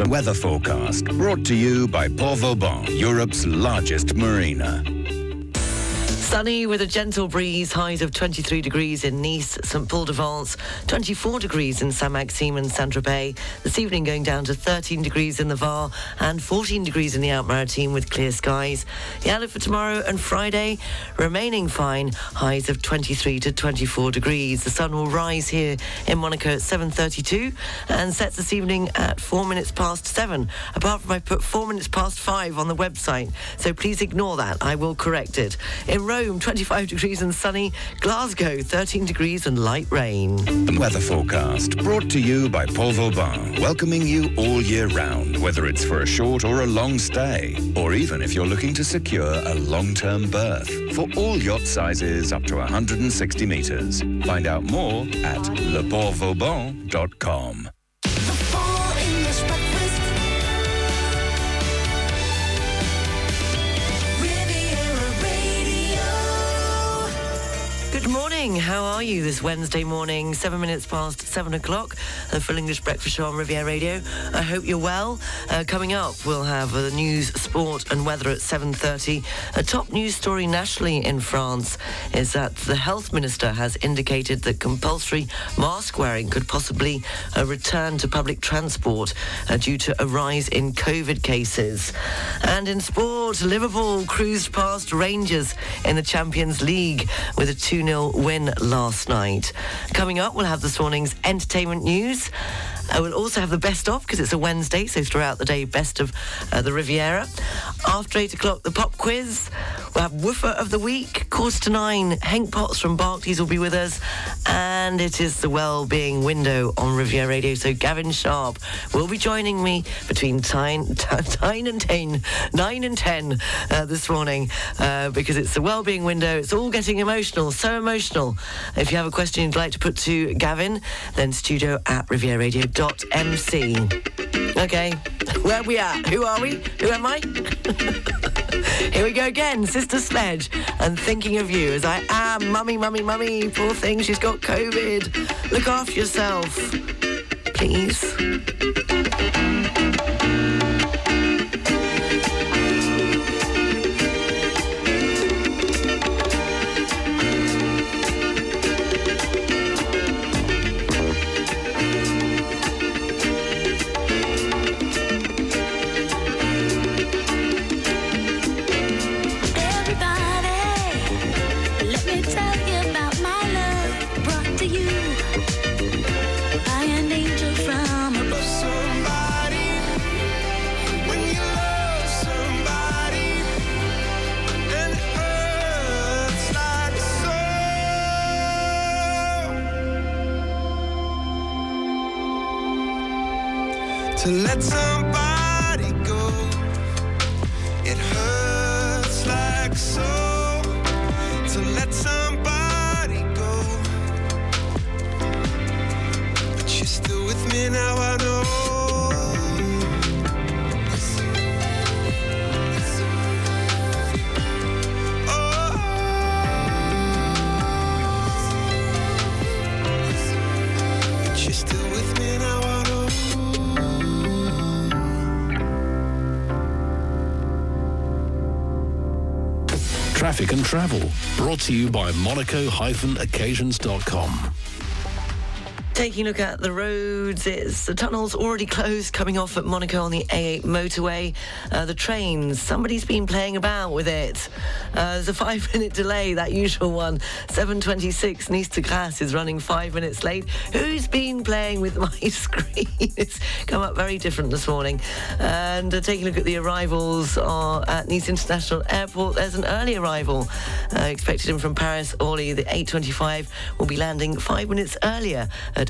The weather forecast brought to you by Port Vauban, Europe's largest marina. Sunny with a gentle breeze, highs of 23 degrees in Nice, St Paul de Vence, 24 degrees in Saint Maxime and Saint Tropez. This evening going down to 13 degrees in the Var and 14 degrees in the Alpes-Maritimes with clear skies. The outlook for tomorrow and Friday remaining fine, highs of 23 to 24 degrees. The sun will rise here in Monaco at 7.32 and sets this evening at 4 minutes past 7. Apart from I put 4 minutes past 5 on the website, so please ignore that. I will correct it. In Rome, Rome, 25 degrees and sunny. Glasgow, 13 degrees and light rain. The weather forecast brought to you by Port Vauban, welcoming you all year round, whether it's for a short or a long stay, or even if you're looking to secure a long-term berth. For all yacht sizes up to 160 metres. Find out more at leportvauban.com. morning. How are you this Wednesday morning? Seven minutes past seven o'clock. The Full English Breakfast Show on Riviera Radio. I hope you're well. Uh, coming up, we'll have the news, sport, and weather at 7:30. A top news story nationally in France is that the health minister has indicated that compulsory mask wearing could possibly uh, return to public transport uh, due to a rise in COVID cases. And in sport, Liverpool cruised past Rangers in the Champions League with a 2 0 win win last night. Coming up, we'll have this morning's entertainment news. I will also have the best of because it's a Wednesday, so throughout the day, best of uh, the Riviera. After eight o'clock, the pop quiz. We'll have woofer of the week, course to nine. Hank Potts from Barclays will be with us, and it is the well-being window on Riviera Radio. So Gavin Sharp will be joining me between nine, and ten, nine and ten uh, this morning uh, because it's the well-being window. It's all getting emotional, so emotional. If you have a question you'd like to put to Gavin, then studio at Riviera Radio MC. Okay, where we at? Who are we? Who am I? Here we go again, Sister Sledge, and thinking of you as I am. Mummy, mummy, mummy, poor thing, she's got COVID. Look after yourself, please. Traffic and Travel, brought to you by monaco-occasions.com. Taking a look at the roads, it's the tunnel's already closed coming off at Monaco on the A8 motorway. Uh, the trains, somebody's been playing about with it. Uh, there's a five-minute delay, that usual one. 7.26, Nice to Grasse is running five minutes late. Who's been playing with my screen? it's come up very different this morning. And uh, taking a look at the arrivals uh, at Nice International Airport, there's an early arrival uh, expected in from Paris. Orly, the 8.25 will be landing five minutes earlier at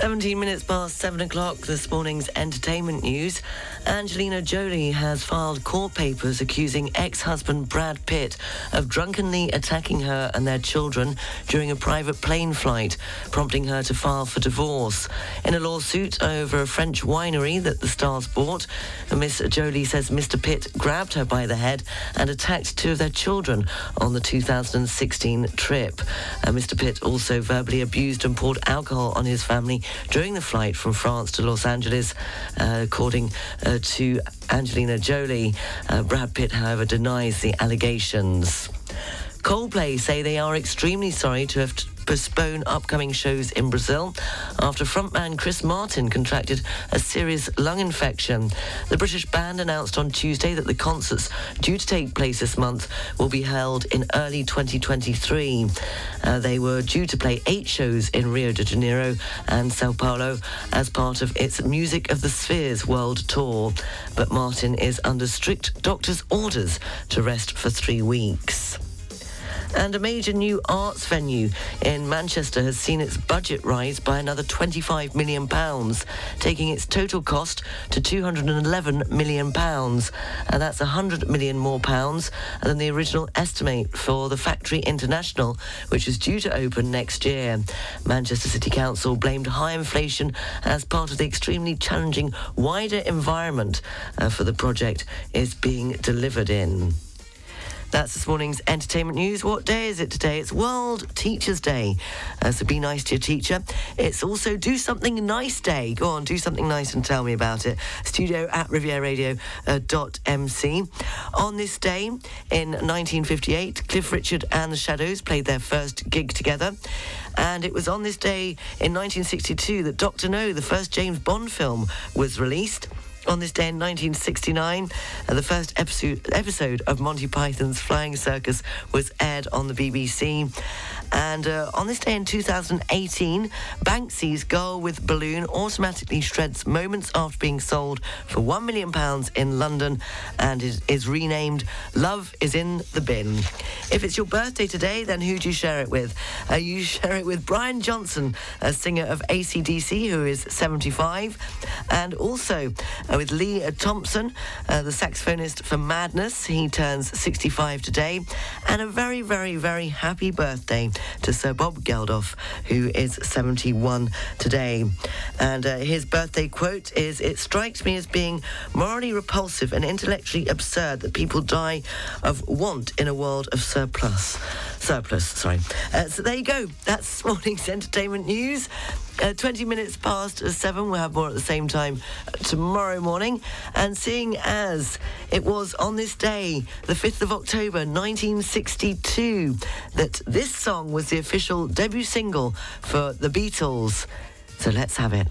17 minutes past 7 o'clock, this morning's entertainment news. Angelina Jolie has filed court papers accusing ex-husband Brad Pitt of drunkenly attacking her and their children during a private plane flight, prompting her to file for divorce. In a lawsuit over a French winery that the stars bought, Miss Jolie says Mr. Pitt grabbed her by the head and attacked two of their children on the 2016 trip. Uh, Mr. Pitt also verbally abused and poured alcohol on his family during the flight from France to Los Angeles, uh, according uh, to Angelina Jolie. Uh, Brad Pitt, however, denies the allegations. Coldplay say they are extremely sorry to have postpone upcoming shows in Brazil after frontman Chris Martin contracted a serious lung infection. The British band announced on Tuesday that the concerts due to take place this month will be held in early 2023. Uh, they were due to play eight shows in Rio de Janeiro and Sao Paulo as part of its Music of the Spheres World Tour. But Martin is under strict doctor's orders to rest for three weeks. And a major new arts venue in Manchester has seen its budget rise by another £25 million, taking its total cost to £211 million. And that's £100 million more pounds than the original estimate for the Factory International, which is due to open next year. Manchester City Council blamed high inflation as part of the extremely challenging wider environment uh, for the project is being delivered in. That's this morning's entertainment news. What day is it today? It's World Teachers Day. Uh, so be nice to your teacher. It's also Do Something Nice Day. Go on, do something nice and tell me about it. Studio at rivieraradio.mc. On this day in 1958, Cliff Richard and the Shadows played their first gig together. And it was on this day in 1962 that Dr. No, the first James Bond film, was released. On this day in 1969, uh, the first episode, episode of Monty Python's Flying Circus was aired on the BBC. And uh, on this day in 2018, Banksy's Girl with Balloon automatically shreds moments after being sold for £1 million in London and is, is renamed Love is in the Bin. If it's your birthday today, then who do you share it with? Uh, you share it with Brian Johnson, a singer of ACDC, who is 75, and also uh, with Lee Thompson, uh, the saxophonist for Madness. He turns 65 today. And a very, very, very happy birthday to Sir Bob Geldof, who is 71 today. And uh, his birthday quote is It strikes me as being morally repulsive and intellectually absurd that people die of want in a world of surplus. Surplus, sorry. Uh, so there you go. That's morning's entertainment news. Uh, 20 minutes past 7. We'll have more at the same time uh, tomorrow morning. And seeing as it was on this day, the 5th of October 1962, that this song was the official debut single for the Beatles. So let's have it.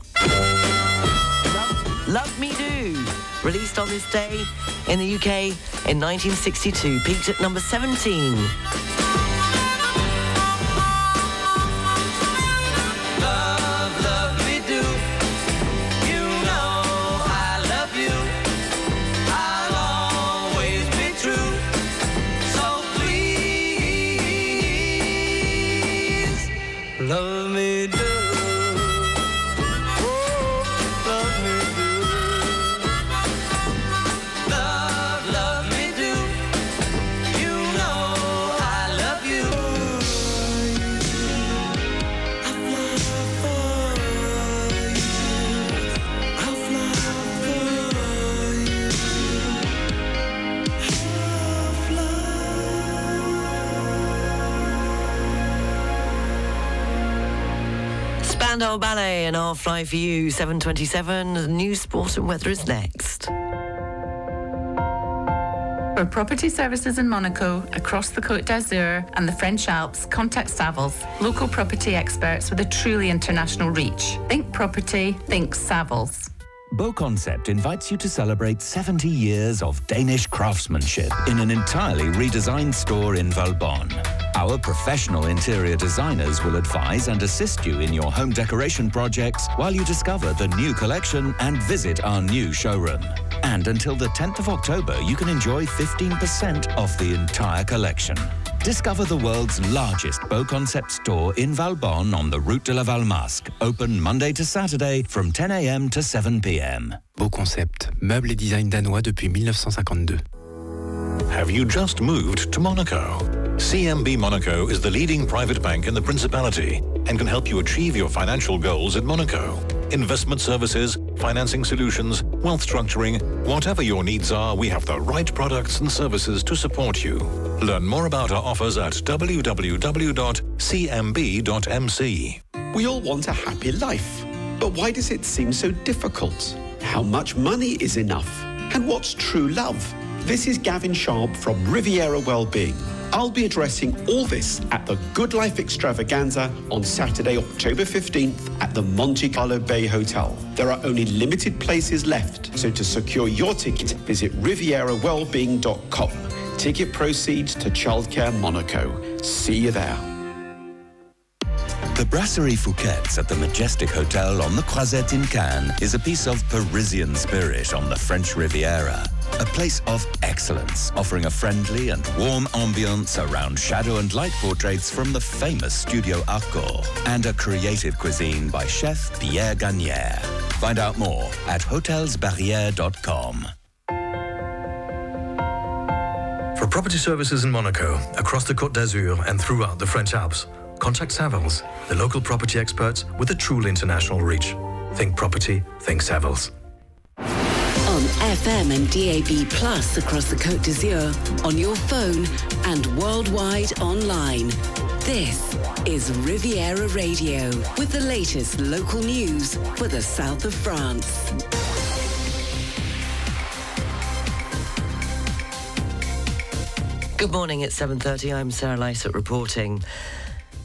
Love, Love Me Do, released on this day in the UK in 1962, peaked at number 17. Spandau Ballet and I'll Fly For You, 727. New sport and weather is next. For property services in Monaco, across the Côte d'Azur and the French Alps, contact Savills, local property experts with a truly international reach. Think property, think Savills. BoConcept invites you to celebrate 70 years of Danish craftsmanship in an entirely redesigned store in Valbonne. Our professional interior designers will advise and assist you in your home decoration projects while you discover the new collection and visit our new showroom. And until the 10th of October, you can enjoy 15% off the entire collection. Discover the world's largest BoConcept store in Valbonne on the Route de la Valmasque. Open Monday to Saturday from 10 a.m. to 7 p.m. BoConcept, meubles et design danois depuis 1952. Have you just moved to Monaco? CMB Monaco is the leading private bank in the Principality and can help you achieve your financial goals in Monaco. Investment services, financing solutions, wealth structuring, whatever your needs are, we have the right products and services to support you. Learn more about our offers at www.cmb.mc. We all want a happy life, but why does it seem so difficult? How much money is enough? And what's true love? This is Gavin Sharp from Riviera Wellbeing. I'll be addressing all this at the Good Life Extravaganza on Saturday, October 15th at the Monte Carlo Bay Hotel. There are only limited places left, so to secure your ticket, visit rivierawellbeing.com. Ticket proceeds to Childcare Monaco. See you there. The Brasserie Fouquet's at the Majestic Hotel on the Croisette in Cannes is a piece of Parisian spirit on the French Riviera. A place of excellence, offering a friendly and warm ambience around shadow and light portraits from the famous Studio Harcourt, and a creative cuisine by chef Pierre Gagnaire. Find out more at hotelsbarrière.com. For property services in Monaco, across the Côte d'Azur and throughout the French Alps, contact Savills, the local property experts with a truly international reach. Think property, think Savills. On FM and DAB Plus across the Côte d'Azur, on your phone and worldwide online. This is Riviera Radio with the latest local news for the south of France. Good morning, it's 7.30. I'm Sarah Lysett reporting.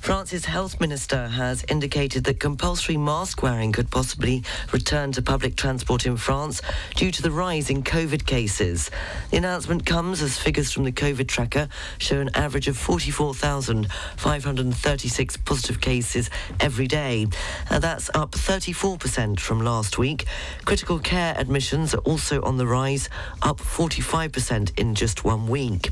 France's health minister has indicated that compulsory mask wearing could possibly return to public transport in France due to the rise in COVID cases. The announcement comes as figures from the COVID tracker show an average of 44,536 positive cases every day. Uh, that's up 34% from last week. Critical care admissions are also on the rise, up 45% in just one week.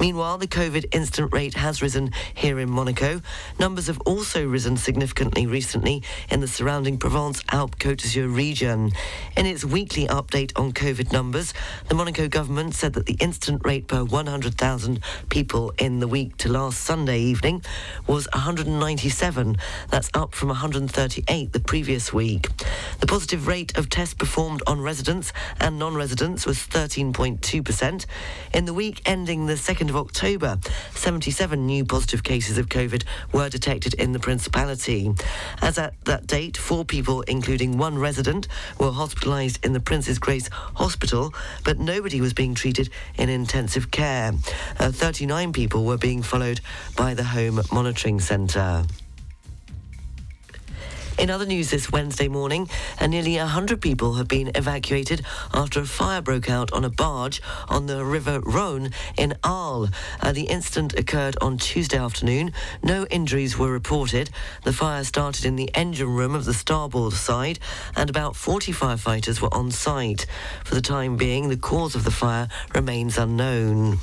Meanwhile, the COVID incident rate has risen here in Monaco. Numbers have also risen significantly recently in the surrounding Provence-Alpes-Côte d'Azur region. In its weekly update on COVID numbers, the Monaco government said that the incident rate per 100,000 people in the week to last Sunday evening was 197. That's up from 138 the previous week. The positive rate of tests performed on residents and non-residents was 13.2%. In the week ending the 2nd of October, 77 new positive cases of COVID were detected in the Principality. As at that date, four people, including one resident, were hospitalised in the Princess Grace Hospital, but nobody was being treated in intensive care. Uh, 39 people were being followed by the Home Monitoring Centre. In other news this Wednesday morning, uh, nearly 100 people have been evacuated after a fire broke out on a barge on the River Rhône in Arles. Uh, the incident occurred on Tuesday afternoon. No injuries were reported. The fire started in the engine room of the starboard side, and about 40 firefighters were on site. For the time being, the cause of the fire remains unknown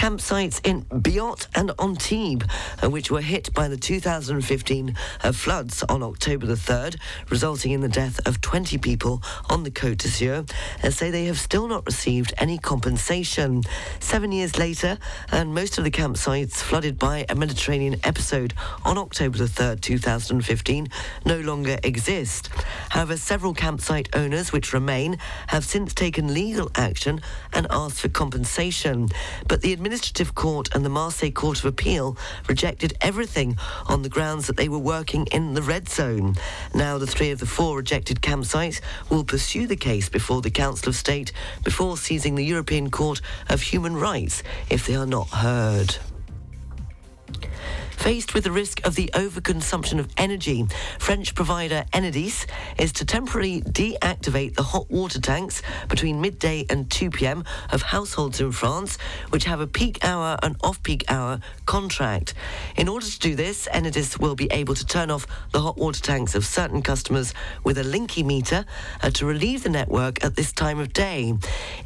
campsites in Biot and Antibes, uh, which were hit by the 2015 uh, floods on October the 3rd, resulting in the death of 20 people on the Côte d'Azur, uh, say they have still not received any compensation. Seven years later, and most of the campsites flooded by a Mediterranean episode on October the 3rd, 2015, no longer exist. However, several campsite owners, which remain, have since taken legal action and asked for compensation. But the Administrative Court and the Marseille Court of Appeal rejected everything on the grounds that they were working in the red zone. Now, the three of the four rejected campsites will pursue the case before the Council of State before seizing the European Court of Human Rights if they are not heard. Faced with the risk of the overconsumption of energy, French provider Enedis is to temporarily deactivate the hot water tanks between midday and 2 p.m. of households in France which have a peak hour and off-peak hour contract. In order to do this, Enedis will be able to turn off the hot water tanks of certain customers with a Linky meter uh, to relieve the network at this time of day.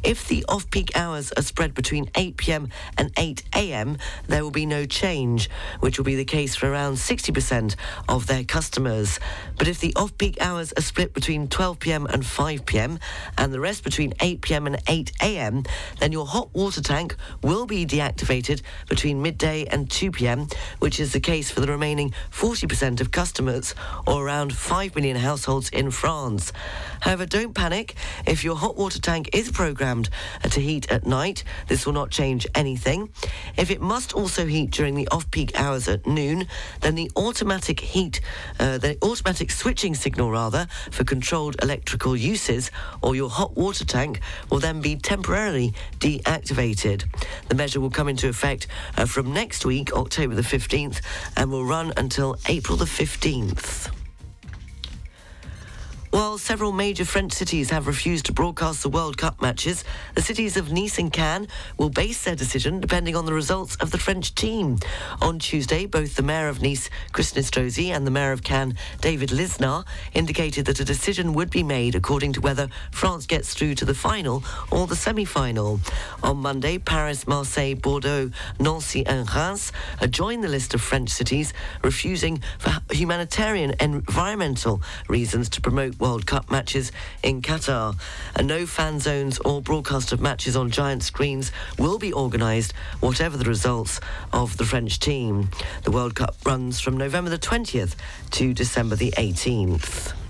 If the off-peak hours are spread between 8 p.m. and 8 a.m., there will be no change, which will be the case for around 60% of their customers. But if the off-peak hours are split between 12 p.m. and 5 p.m. and the rest between 8 p.m. and 8 a.m., then your hot water tank will be deactivated between midday and 2 p.m., which is the case for the remaining 40% of customers, or around 5 million households in France. However, don't panic. If your hot water tank is programmed to heat at night, this will not change anything. If it must also heat during the off-peak hours at noon, then the automatic heat, uh, the automatic switching signal rather, for controlled electrical uses, or your hot water tank will then be temporarily deactivated. The measure will come into effect uh, from next week, October the 15th, and will run until April the 15th. While several major French cities have refused to broadcast the World Cup matches, the cities of Nice and Cannes will base their decision depending on the results of the French team. On Tuesday, both the mayor of Nice, Christian Estrosi, and the mayor of Cannes, David Lisnard, indicated that a decision would be made according to whether France gets through to the final or the semi-final. On Monday, Paris, Marseille, Bordeaux, Nancy, and Reims joined the list of French cities refusing for humanitarian and environmental reasons to promote World Cup matches in Qatar. And no fan zones or broadcast of matches on giant screens will be organised, whatever the results of the French team. The World Cup runs from November the 20th to December the 18th.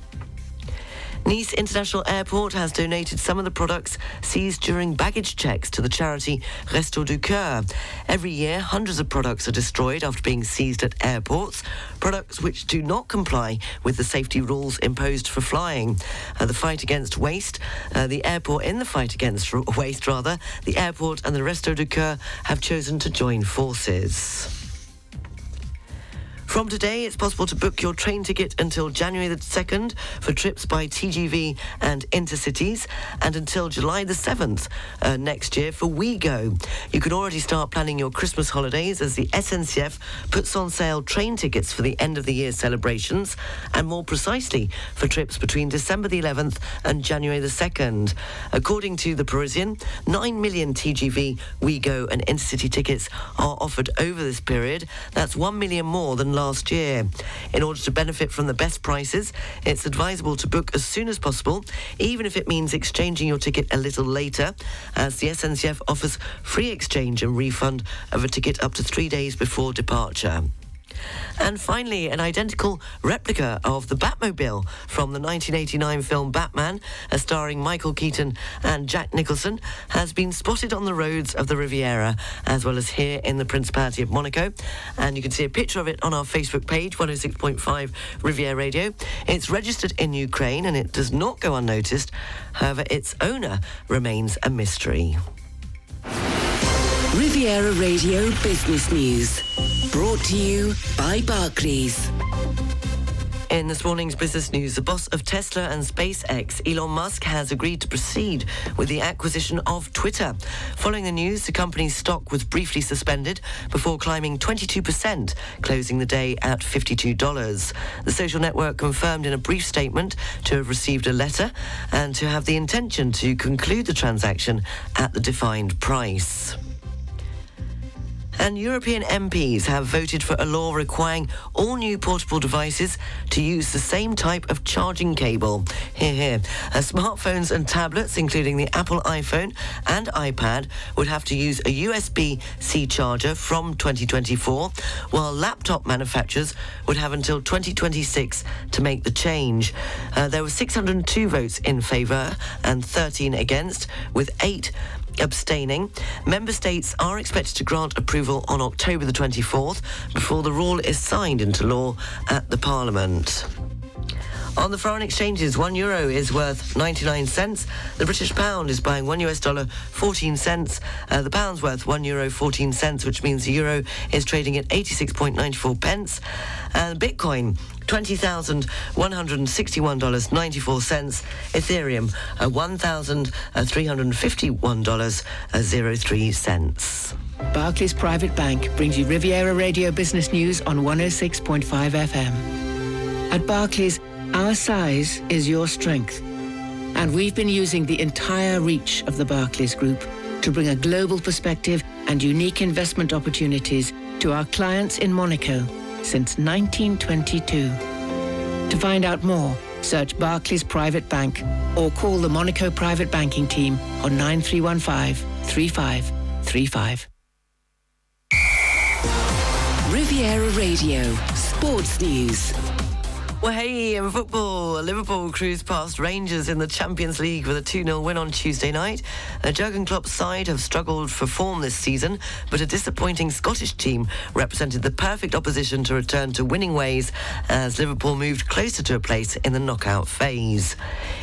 Nice International Airport has donated some of the products seized during baggage checks to the charity Resto du Coeur. Every year, hundreds of products are destroyed after being seized at airports, products which do not comply with the safety rules imposed for flying. Uh, the fight against waste, uh, the airport in the fight against waste, rather, the airport and the Resto du Coeur have chosen to join forces. From today, it's possible to book your train ticket until January the 2nd for trips by TGV and Intercities, and until July the 7th uh, next year for Ouigo. You can already start planning your Christmas holidays as the SNCF puts on sale train tickets for the end of the year celebrations, and more precisely for trips between December the 11th and January the 2nd. According to The Parisian, 9 million TGV, Ouigo, and Intercity tickets are offered over this period. That's 1 million more than last year. In order to benefit from the best prices, it's advisable to book as soon as possible, even if it means exchanging your ticket a little later, as the SNCF offers free exchange and refund of a ticket up to three days before departure. And finally, an identical replica of the Batmobile from the 1989 film Batman, uh, starring Michael Keaton and Jack Nicholson, has been spotted on the roads of the Riviera, as well as here in the Principality of Monaco. And you can see a picture of it on our Facebook page, 106.5 Riviera Radio. It's registered in Ukraine and it does not go unnoticed. However, its owner remains a mystery. Riviera Radio Business News. Brought to you by Barclays. In this morning's business news, the boss of Tesla and SpaceX, Elon Musk, has agreed to proceed with the acquisition of Twitter. Following the news, the company's stock was briefly suspended before climbing 22%, closing the day at $52. The social network confirmed in a brief statement to have received a letter and to have the intention to conclude the transaction at the defined price. And European MPs have voted for a law requiring all new portable devices to use the same type of charging cable. Here, here. Uh, smartphones and tablets, including the Apple iPhone and iPad, would have to use a USB C charger from 2024, while laptop manufacturers would have until 2026 to make the change. Uh, there were 602 votes in favour and 13 against, with eight abstaining. Member states are expected to grant approval on October the 24th before the rule is signed into law at the Parliament. On the foreign exchanges, one euro is worth 99 cents. The British pound is buying one US dollar 14 cents. Uh, the pound's worth one euro 14 cents, which means the euro is trading at 86.94 pence. And Bitcoin, $20,161.94. Ethereum, uh, $1,351.03. Barclays Private Bank brings you Riviera Radio Business News on 106.5 FM. At Barclays, our size is your strength. And we've been using the entire reach of the Barclays Group to bring a global perspective and unique investment opportunities to our clients in Monaco since 1922. To find out more, search Barclays Private Bank or call the Monaco Private Banking Team on 9315 3535. Riviera Radio, Sports News. Well, hey, in football, Liverpool cruised past Rangers in the Champions League with a 2-0 win on Tuesday night. Uh, Jurgen Klopp's side have struggled for form this season, but a disappointing Scottish team represented the perfect opposition to return to winning ways as Liverpool moved closer to a place in the knockout phase.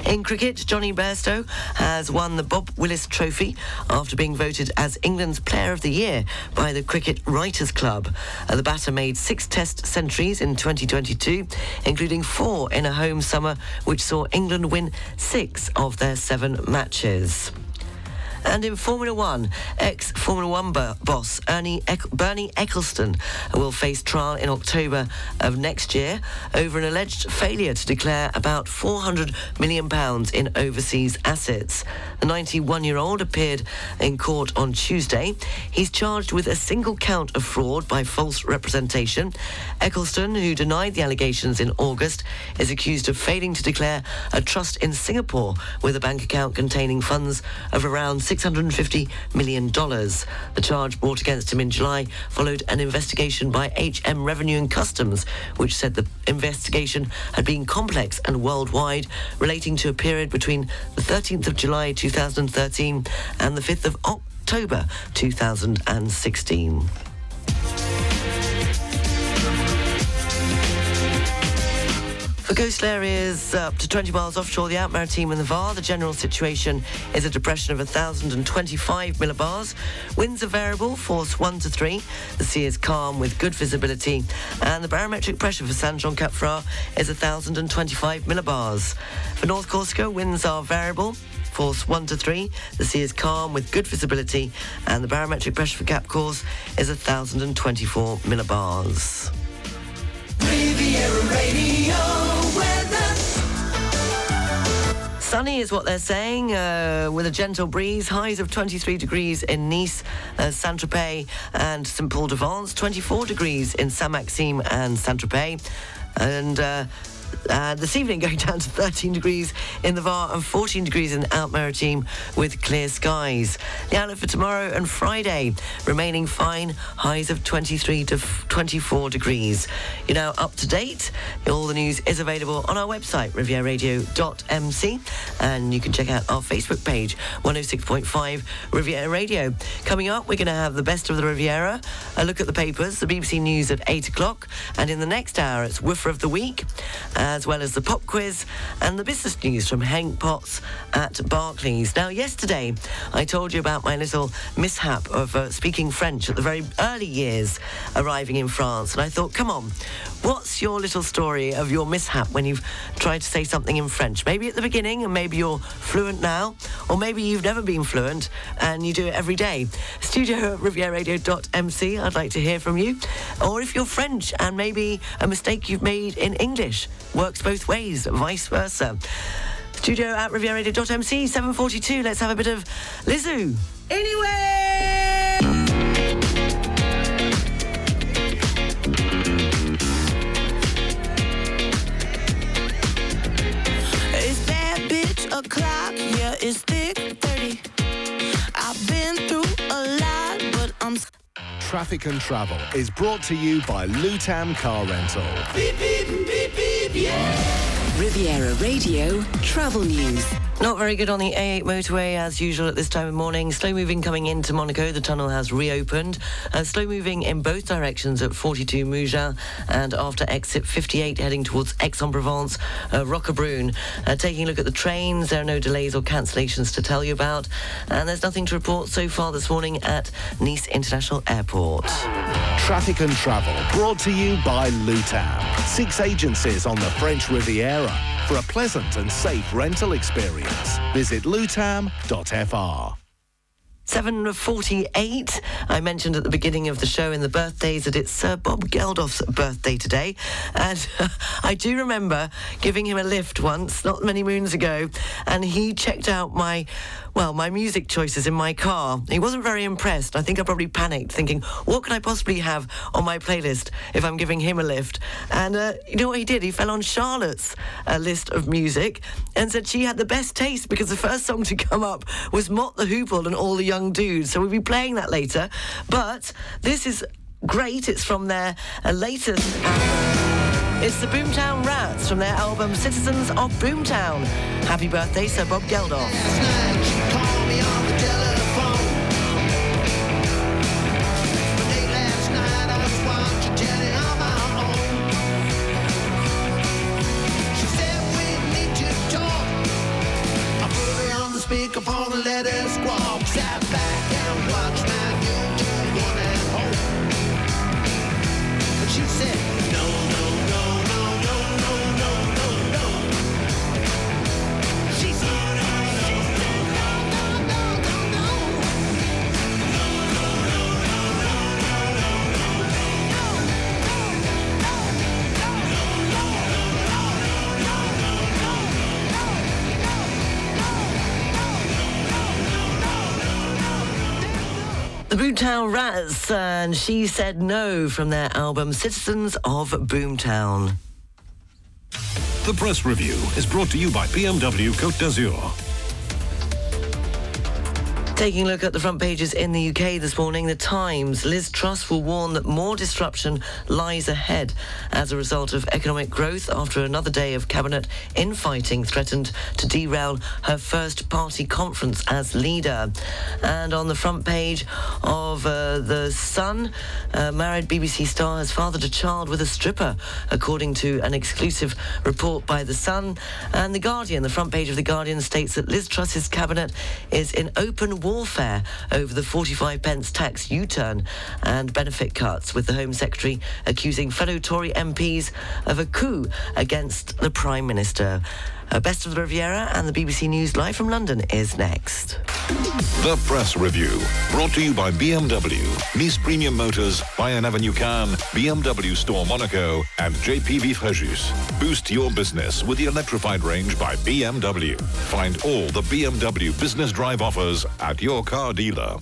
In cricket, Jonny Bairstow has won the Bob Willis Trophy after being voted as England's Player of the Year by the Cricket Writers Club. Uh, the batter made six test centuries in 2022, including four in a home summer, which saw England win six of their seven matches. And in Formula One, ex-Formula One bo- boss Ernie Eck- Bernie Ecclestone will face trial in October of next year over an alleged failure to declare about 400 million pounds in overseas assets. The 91-year-old appeared in court on Tuesday. He's charged with a single count of fraud by false representation. Ecclestone, who denied the allegations in August, is accused of failing to declare a trust in Singapore with a bank account containing funds of around $650 million. The charge brought against him in July followed an investigation by HM Revenue and Customs, which said the investigation had been complex and worldwide, relating to a period between the 13th of July 2013 and the 5th of October 2016. For coastal areas up to 20 miles offshore the Alpes-Maritimes in the VAR, the general situation is a depression of 1,025 millibars. Winds are variable, force 1 to 3. The sea is calm with good visibility. And the barometric pressure for San Jean Cap Ferrat is 1,025 millibars. For North Corsica, winds are variable. Force 1 to 3. The sea is calm with good visibility. And the barometric pressure for Cap Corse is 1,024 millibars. Riviera Radio. Sunny is what they're saying, uh, with a gentle breeze. Highs of 23 degrees in Nice, uh, Saint-Tropez and St. Paul de Vence. 24 degrees in Saint-Maxime and Saint-Tropez. And... Uh, uh, this evening going down to 13 degrees in the VAR and 14 degrees in Alpes-Maritimes with clear skies. The outlook for tomorrow and Friday remaining fine, highs of 23 to 24 degrees. You're now up to date. All the news is available on our website, rivieraradio.mc, and you can check out our Facebook page, 106.5 Riviera Radio. Coming up, we're going to have the best of the Riviera, a look at the papers, the BBC News at 8 o'clock, and in the next hour, it's Woofer of the Week as well as the pop quiz and the business news from Hank Potts at Barclays. Now, yesterday I told you about my little mishap of uh, speaking French at the very early years arriving in France, and I thought, come on, what's your little story of your mishap when you've tried to say something in French? Maybe at the beginning, and maybe you're fluent now, or maybe you've never been fluent and you do it every day. Studio at rivieraradio.mc, I'd like to hear from you. Or if you're French and maybe a mistake you've made in English works both ways, vice versa. Studio at rivieraradio.mc, 742. Let's have a bit of Lizzo. Anyway. Traffic and Travel is brought to you by Lutam Car Rental. Beep, beep, beep, beep, yeah. Riviera Radio Travel News. Not very good on the A8 motorway as usual at this time of morning. Slow moving coming into Monaco. The tunnel has reopened. Uh, slow moving in both directions at 42 Mougins and after exit 58 heading towards Aix-en-Provence, uh, Roquebrune. Uh, taking a look at the trains, there are no delays or cancellations to tell you about. And there's nothing to report so far this morning at Nice International Airport. Traffic and travel brought to you by Lutam. Six agencies on the French Riviera for a pleasant and safe rental experience. Visit lutam.fr. 7.48. I mentioned at the beginning of the show in the birthdays that it's Sir Bob Geldof's birthday today. And I do remember giving him a lift once, not many moons ago, and he checked out my, well, my music choices in my car. He wasn't very impressed. I think I probably panicked, thinking, what can I possibly have on my playlist if I'm giving him a lift? And uh, you know what he did? He fell on Charlotte's uh, list of music and said she had the best taste because the first song to come up was Mott the Hoople and All the Young Dudes. So we'll be playing that later. But this is great. It's from their uh, latest album. It's the Boomtown Rats from their album Citizens of Boomtown. Happy birthday, Sir Bob Geldof. Speakerphone and let squawk. Sat back and watched my YouTube one at home. But she said, The Boomtown Rats, and she said no from their album Citizens of Boomtown. The press review is brought to you by BMW Côte d'Azur. Taking a look at the front pages in the UK this morning, The Times, Liz Truss will warn that more disruption lies ahead as a result of economic growth after another day of cabinet infighting threatened to derail her first party conference as leader. And on the front page of uh, The Sun, a married BBC star has fathered a child with a stripper, according to an exclusive report by The Sun. And The Guardian, the front page of The Guardian states that Liz Truss's cabinet is in open warfare over the 45 pence tax U-turn and benefit cuts, with the Home Secretary accusing fellow Tory MPs of a coup against the Prime Minister. Uh, Best of the Riviera and the BBC News live from London is next. The press review brought to you by BMW, Nice Premium Motors, Bayern Avenue Cannes, BMW Store Monaco, and JPV Fréjus. Boost your business with the electrified range by BMW. Find all the BMW Business Drive offers at your car dealer.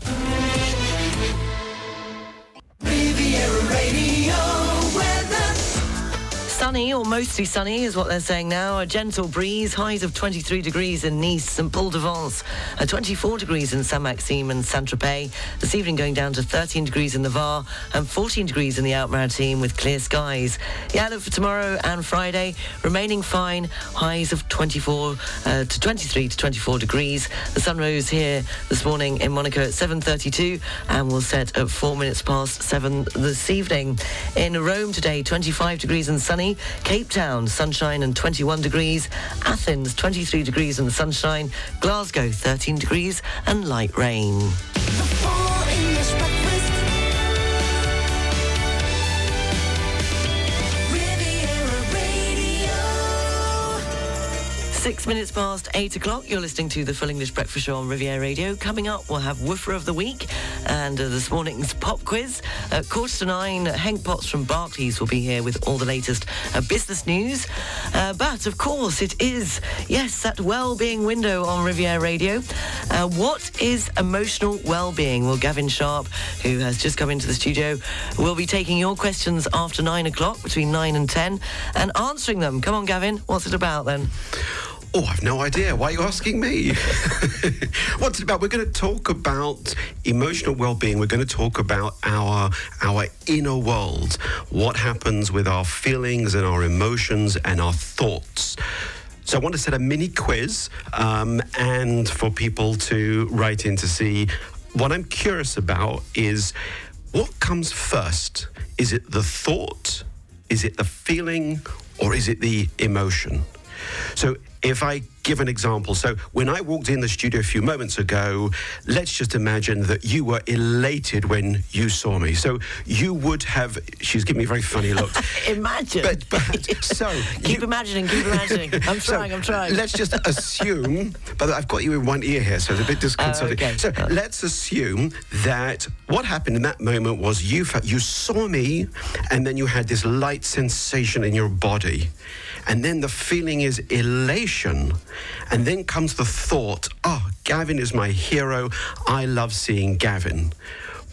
Sunny or mostly sunny is what they're saying now. A gentle breeze, highs of 23 degrees in Nice, and Paul de Vence, uh, 24 degrees in Saint Maxime and Saint Tropez. This evening going down to 13 degrees in the Var and 14 degrees in the Alpes-Maritimes with clear skies. The outlook for tomorrow and Friday remaining fine, highs of 24 uh, to 23 to 24 degrees. The sun rose here this morning in Monaco at 7:32 and will set at four minutes past seven this evening. In Rome today, 25 degrees and sunny. Cape Town, sunshine and 21 degrees. Athens, 23 degrees and sunshine. Glasgow, 13 degrees and light rain. Six minutes past eight o'clock. You're listening to the Full English Breakfast Show on Riviera Radio. Coming up, we'll have Woofer of the Week and uh, this morning's pop quiz. At quarter to nine, Hank Potts from Barclays will be here with all the latest uh, business news. Uh, but of course, it is, yes, that well-being window on Riviera Radio. Uh, what is emotional well-being? Well, Gavin Sharp, who has just come into the studio, will be taking your questions after nine o'clock, between nine and ten, and answering them. Come on, Gavin, what's it about then? Oh, I've no idea. Why are you asking me? What's it about? We're going to talk about emotional well-being. We're going to talk about our our inner world. What happens with our feelings and our emotions and our thoughts. So I want to set a mini quiz um, and for people to write in to see. What I'm curious about is what comes first? Is it the thought? Is it the feeling? Or is it the emotion? So if I give an example, so when I walked in the studio a few moments ago, let's just imagine that you were elated when you saw me. So you would have, she's giving me a very funny looks. Imagine. But, but so keep imagining, keep imagining. I'm So, trying, I'm trying. Let's just assume, but I've got you in one ear here, so it's a bit oh, disconcerting. okay. So let's assume that what happened in that moment was you you saw me, and then you had this light sensation in your body, and then the feeling is elation, and then comes the thought, "Oh, Gavin is my hero. I love seeing Gavin."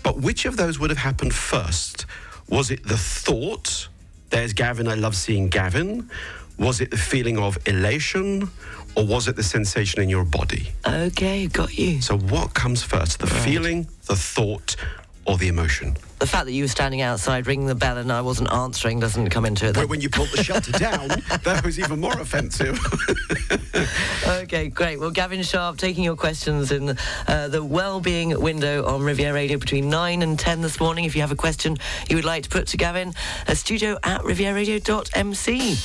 But which of those would have happened first? Was it the thought? There's Gavin, I love seeing Gavin. Was it the feeling of elation or was it the sensation in your body? Okay, got you. So, what comes first, the feeling, the thought, or the emotion? The fact that you were standing outside ringing the bell and I wasn't answering doesn't come into it. Well, then. when you pulled the shutter down, that was even more offensive. Okay, great. Well, Gavin Sharp taking your questions in uh, the well-being window on Riviera Radio between 9 and 10 this morning. If you have a question you would like to put to Gavin, a studio at rivieraradio.mc.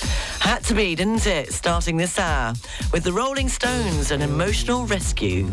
Had to be, didn't it? Starting this hour with the Rolling Stones, an emotional rescue.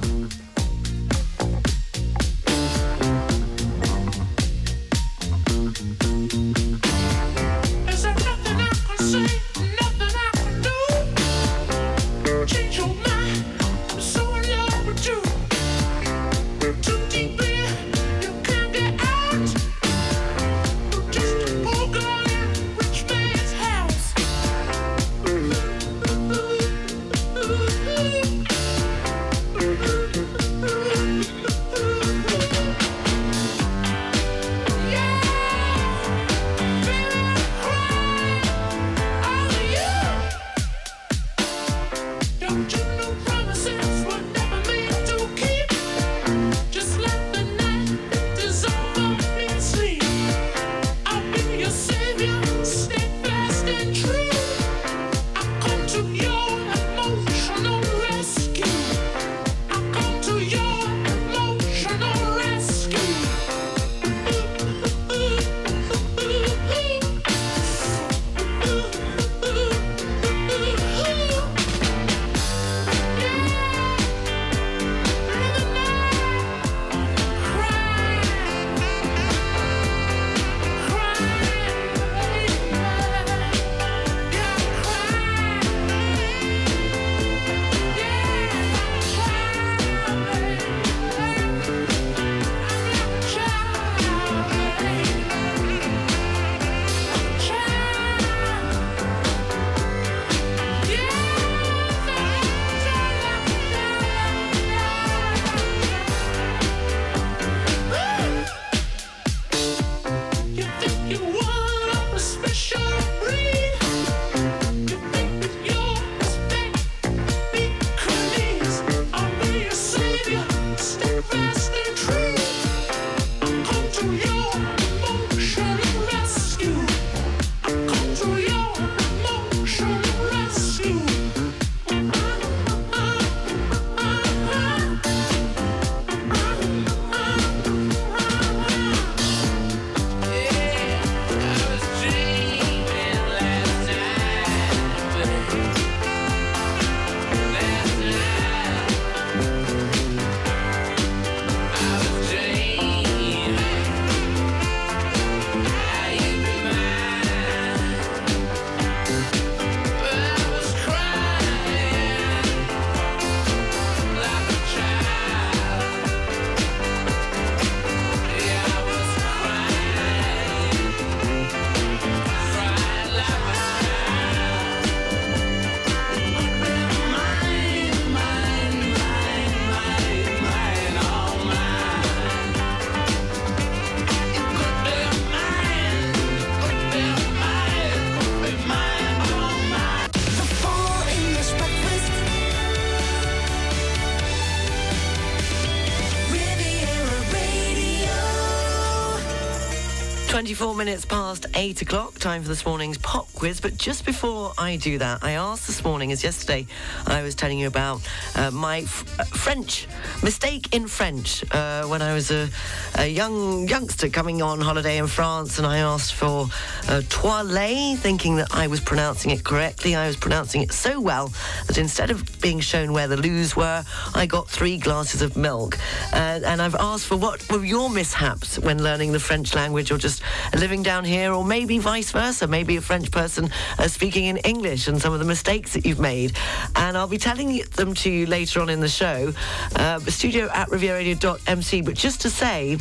24 minutes past 8 o'clock, time for this morning's pop quiz. But just before I do that, I asked this morning, as yesterday I was telling you about uh, my f- uh, French mistake in French uh, when I was a, a young youngster coming on holiday in France, and I asked for uh, toilet, thinking that I was pronouncing it correctly. I was pronouncing it so well that instead of being shown where the loos were, I got three glasses of milk. Uh, and I've asked for what were your mishaps when learning the French language or just living down here, or maybe vice versa, maybe a French person uh, speaking in English and some of the mistakes that you've made. And I'll be telling them to you later on in the show, uh, studio at rivieraradio.mc. But just to say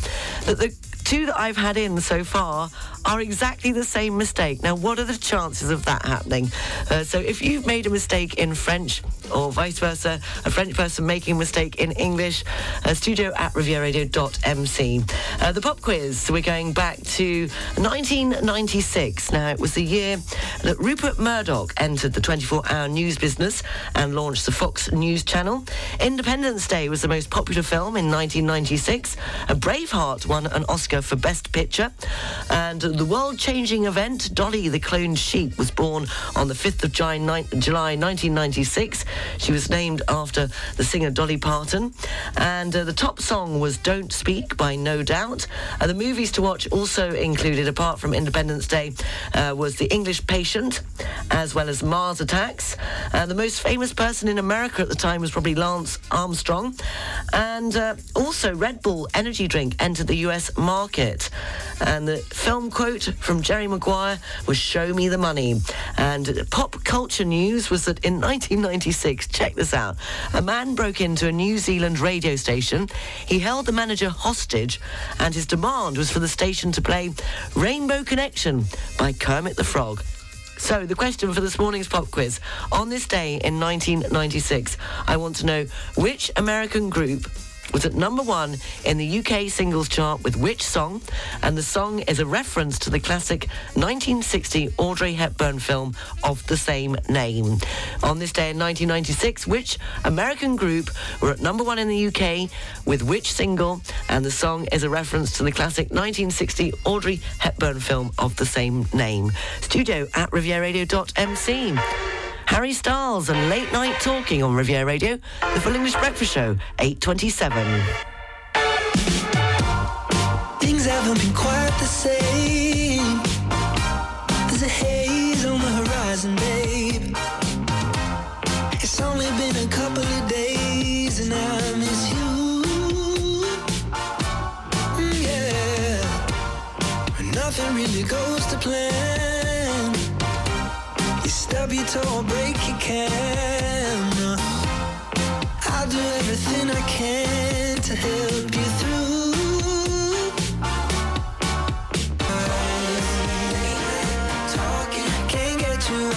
that the two that I've had in so far are exactly the same mistake. Now, what are the chances of that happening? Uh, so, if you've made a mistake in French or vice versa, a French person making a mistake in English, uh, studio at rivieraradio.mc. Uh, the pop quiz, so we're going back to 1996. Now, it was the year that Rupert Murdoch entered the 24 hour news business and launched the Fox News Channel. Independence Day was the most popular film in 1996. A Braveheart won an Oscar for Best Picture. And the world changing event, Dolly the Cloned Sheep, was born on the 5th of July, 1996. She was named after the singer Dolly Parton. And uh, the top song was Don't Speak by No Doubt. Uh, the movies to watch also included, apart from Independence Day, uh, was The English Patient, as well as Mars Attacks. Uh, the most famous person in America at the time was probably Lance Armstrong. And uh, also, Red Bull energy drink entered the US market. And the film quote from Jerry Maguire was Show Me the Money. And pop culture news was that in 1996, check this out, a man broke into a New Zealand radio station. He held the manager hostage, and his demand was for the station to play Rainbow Connection by Kermit the Frog. So, the question for this morning's pop quiz on this day in 1996, I want to know which American group was at number one in the UK singles chart with which song? And the song is a reference to the classic 1960 Audrey Hepburn film of the same name. On this day in 1996, which American group were at number one in the UK with which single? And the song is a reference to the classic 1960 Audrey Hepburn film of the same name. Studio at rivieraradio.mc. Harry Styles and Late Night Talking on Riviera Radio, the Full English Breakfast Show, 827. Things haven't been quite the same. There's a haze on the horizon, babe. It's only been a couple of days and I miss you. Mm, yeah. Nothing really goes to plan. You stub your toe break your camera. I'll do everything I can to help you through. Talking, can't get you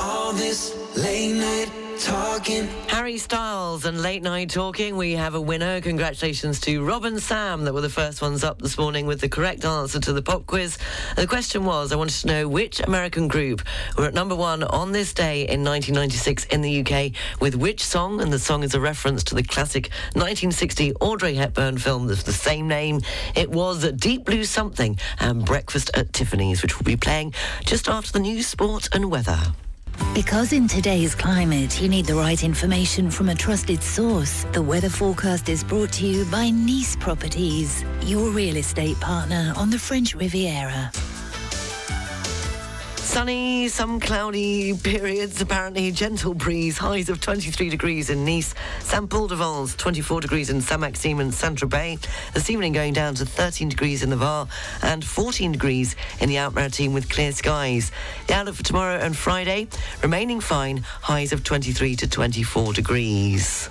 all this late night talking. Harry Styles and Late Night Talking. We have a winner. Congratulations to Rob and Sam that were the first ones up this morning with the correct answer to the pop quiz. The question was I wanted to know which American group were at number one on this day in 1996 in the UK with which song, and the song is a reference to the classic 1960 Audrey Hepburn film of the same name. It was Deep Blue Something and Breakfast at Tiffany's, which will be playing just after the news, sport, and weather. Because in today's climate, you need the right information from a trusted source. The weather forecast is brought to you by Nice Properties, your real estate partner on the French Riviera. Sunny, some cloudy periods, apparently gentle breeze, highs of 23 degrees in Nice, Saint Paul de Vence, 24 degrees in Saint Maxime and Saint Tropez, this evening going down to 13 degrees in the Var and 14 degrees in the Alpes-Maritimes with clear skies. The outlook for tomorrow and Friday, remaining fine, highs of 23 to 24 degrees.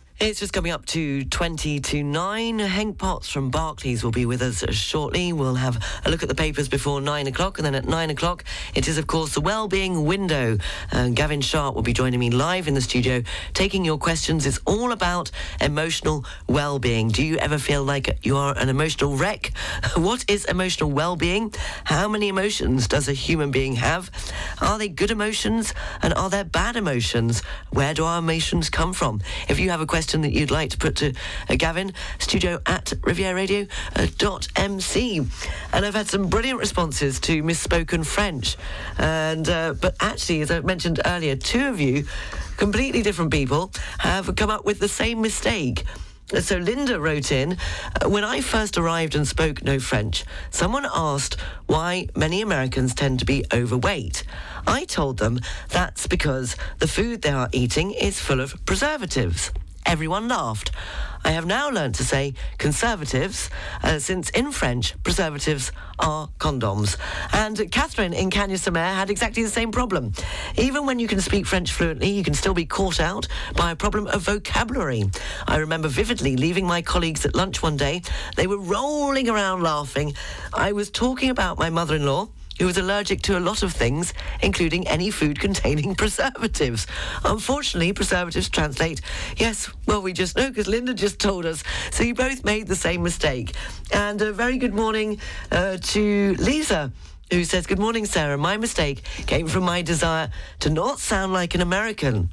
It's just coming up to 20 to 9. Hank Potts from Barclays will be with us shortly. We'll have a look at the papers before 9 o'clock, and then at 9 o'clock, it is, of course, the Wellbeing Window. Uh, Gavin Sharp will be joining me live in the studio, taking your questions. It's all about emotional well-being. Do you ever feel like you are an emotional wreck? what is emotional well-being? How many emotions does a human being have? Are they good emotions, and are there bad emotions? Where do our emotions come from? If you have a question that you'd like to put to uh, Gavin, studio at rivieraradio.mc. And I've had some brilliant responses to misspoken French. And uh, But actually, as I mentioned earlier, two of you, completely different people, have come up with the same mistake. So Linda wrote in, uh, when I first arrived and spoke no French, someone asked why many Americans tend to be overweight. I told them that's because the food they are eating is full of preservatives. Everyone laughed. I have now learned to say conservatives, uh, since in French, preservatives are condoms. And Catherine in Cagnes-sur-Mer had exactly the same problem. Even when you can speak French fluently, you can still be caught out by a problem of vocabulary. I remember vividly leaving my colleagues at lunch one day. They were rolling around laughing. I was talking about my mother-in-law who was allergic to a lot of things, including any food containing preservatives. Unfortunately, preservatives translate, yes, well, we just know because Linda just told us. So you both made the same mistake. And a very good morning uh, to Lisa. Who says, Good morning, Sarah. My mistake came from my desire to not sound like an American.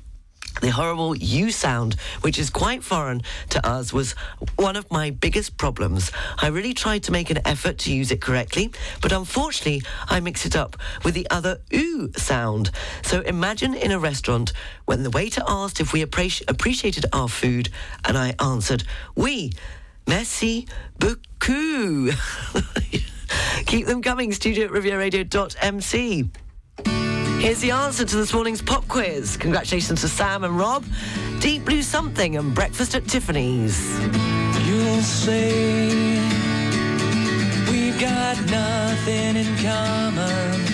The horrible U sound, which is quite foreign to us, was one of my biggest problems. I really tried to make an effort to use it correctly, but unfortunately, I mix it up with the other U sound. So imagine in a restaurant when the waiter asked if we appreci- appreciated our food, and I answered, Oui, merci beaucoup. Keep them coming, studio at rivieraradio.mc. Here's the answer to this morning's pop quiz. Congratulations to Sam and Rob. Deep Blue Something and Breakfast at Tiffany's. You'll say we've got nothing in common,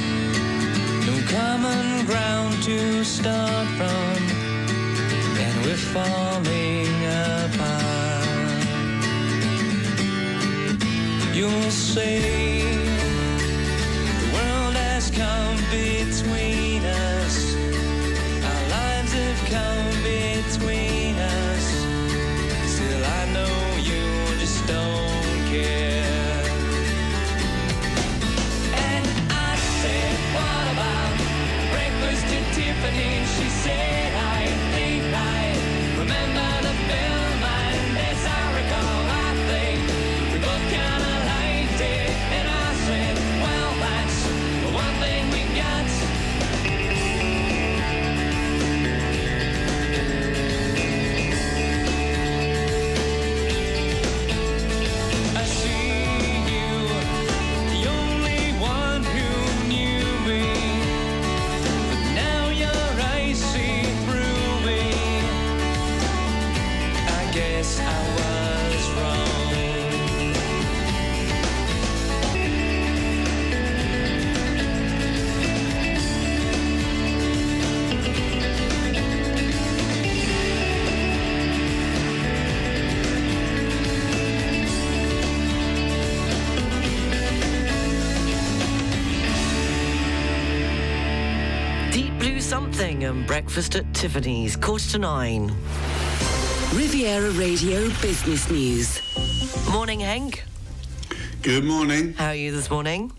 no common ground to start from, and we're falling apart. You'll say the world has come Breakfast at Tiffany's. Quarter to nine. Riviera Radio Business News. Morning, Hank. Good morning. How are you this morning?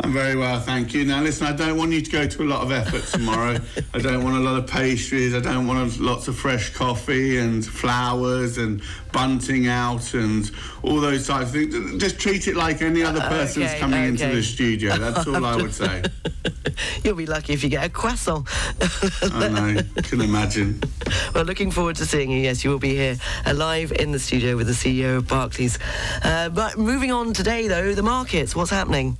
I'm very well, thank you. Now, listen, I don't want you to go to a lot of effort tomorrow. I don't want a lot of pastries. I don't want lots of fresh coffee and flowers and bunting out and all those types of things. Just treat it like any other person that's okay, coming into the studio. That's all I would say. You'll be lucky if you get a croissant. I know. Can imagine. Well, looking forward to seeing you. Yes, you will be here uh, live in the studio with the CEO of Barclays. Uh, but moving on today, though, the markets. What's happening?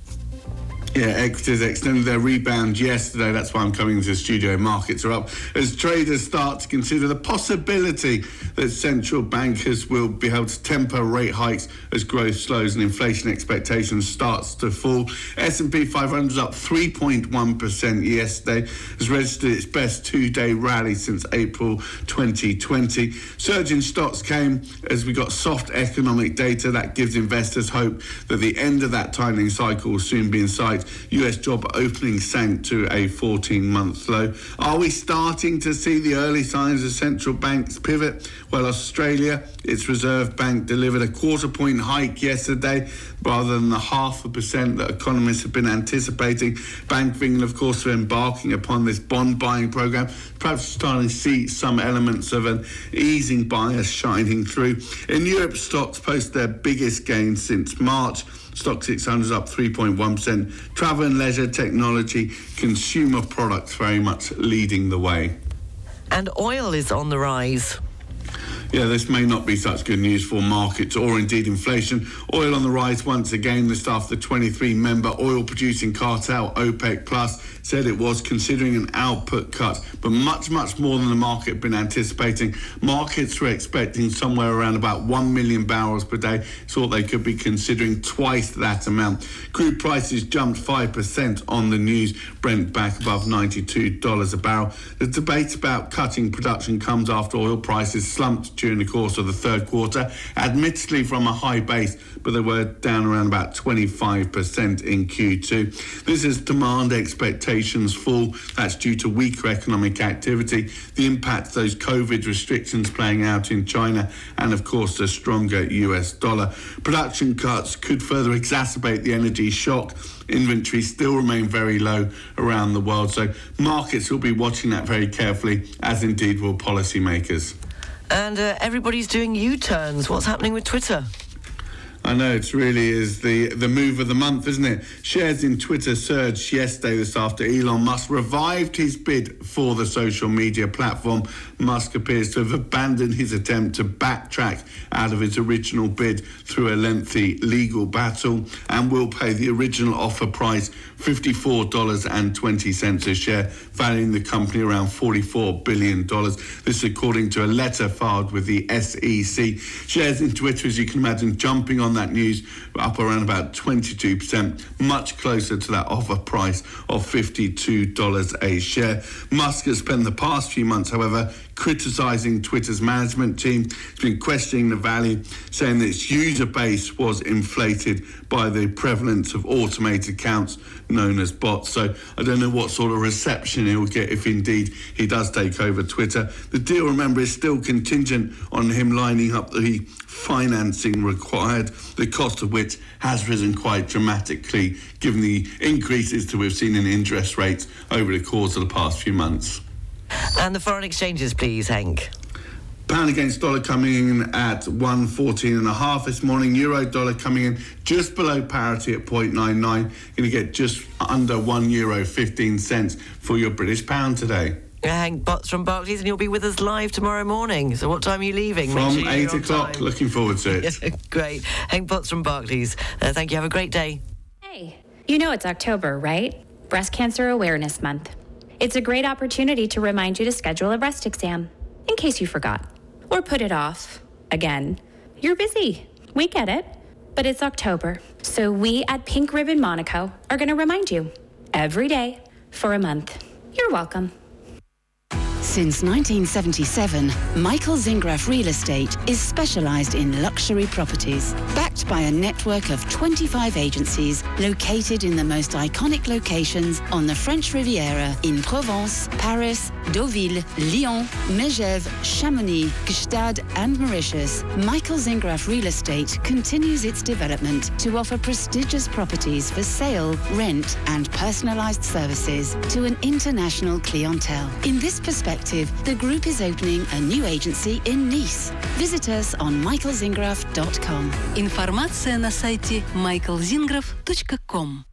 Yeah, equities extended their rebound yesterday. That's why I'm coming to the studio. Markets are up as traders start to consider the possibility that central bankers will be able to temper rate hikes as growth slows and inflation expectations starts to fall. S&P 500 is up 3.1% yesterday, has registered its best two-day rally since April 2020. Surging stocks came as we got soft economic data that gives investors hope that the end of that tightening cycle will soon be in sight. US job opening sank to a 14 month low. Are we starting to see the early signs of central banks pivot? Well, Australia, its Reserve Bank delivered a quarter point hike yesterday rather than the half a percent that economists have been anticipating. Bank of England, of course, are embarking upon this bond buying program, perhaps starting to see some elements of an easing bias shining through. In Europe, stocks post their biggest gain since March. Stoxx 600 up 3.1%. Travel and leisure, technology, consumer products very much leading the way. And oil is on the rise. Yeah, this may not be such good news for markets or indeed inflation. Oil on the rise once again this after the 23 member oil producing cartel OPEC Plus said it was considering an output cut, but much, much more than the market had been anticipating. Markets were expecting somewhere around about 1 million barrels per day, thought they could be considering twice that amount. Crude prices jumped 5% on the news, Brent back above $92 a barrel. The debate about cutting production comes after oil prices slumped during the course of the third quarter, admittedly from a high base, but they were down around about 25% in Q2. This is demand expectations fall. That's due to weaker economic activity, the impact of those COVID restrictions playing out in China, and of course the stronger US dollar. Production cuts could further exacerbate the energy shock. Inventories still remain very low around the world, so markets will be watching that very carefully, as indeed will policymakers. And uh, everybody's doing U-turns. What's happening with Twitter? I know it really is the the move of the month, isn't it? Shares in Twitter surged yesterday this after Elon Musk revived his bid for the social media platform. Musk appears to have abandoned his attempt to backtrack out of his original bid through a lengthy legal battle and will pay the original offer price $54.20 a share, valuing the company around $44 billion. This is according to a letter filed with the SEC. Shares in Twitter, as you can imagine, jumping on that news, up around about 22%, much closer to that offer price of $52 a share. Musk has spent the past few months, however, criticizing Twitter's management team. He's been questioning the value, saying that its user base was inflated by the prevalence of automated accounts known as bots. So I don't know what sort of reception he'll get if indeed he does take over Twitter. The deal, remember, is still contingent on him lining up the financing required, the cost of which has risen quite dramatically given the increases that we've seen in interest rates over the course of the past few months. And the foreign exchanges, please, Hank. Pound against dollar coming in at 114 and a half this morning. Euro dollar coming in just below parity at 0.99. Going to get just under one euro 15 cents for your British pound today. Hank Botts from Barclays, and you'll be with us live tomorrow morning. So, what time are you leaving? From sure eight o'clock. time. Looking forward to it. Great. Hank Botts from Barclays. Uh, thank you. Have a great day. Hey, you know it's October, right? Breast Cancer Awareness Month. It's a great opportunity to remind you to schedule a breast exam, in case you forgot. Or put it off. Again. You're busy. We get it. But it's October, so we at Pink Ribbon Monaco are going to remind you every day for a month. You're welcome. Since 1977, Michael Zingraf Real Estate is specialized in luxury properties. Backed by a network of 25 agencies located in the most iconic locations on the French Riviera in Provence, Paris, Deauville, Lyon, Megève, Chamonix, Gstaad, and Mauritius, Michael Zingraf Real Estate continues its development to offer prestigious properties for sale, rent, and personalized services to an international clientele. In this perspective, the group is opening a new agency in Nice. Visit us on michaelzingraf.com. Информация на сайте michaelzingraf.com.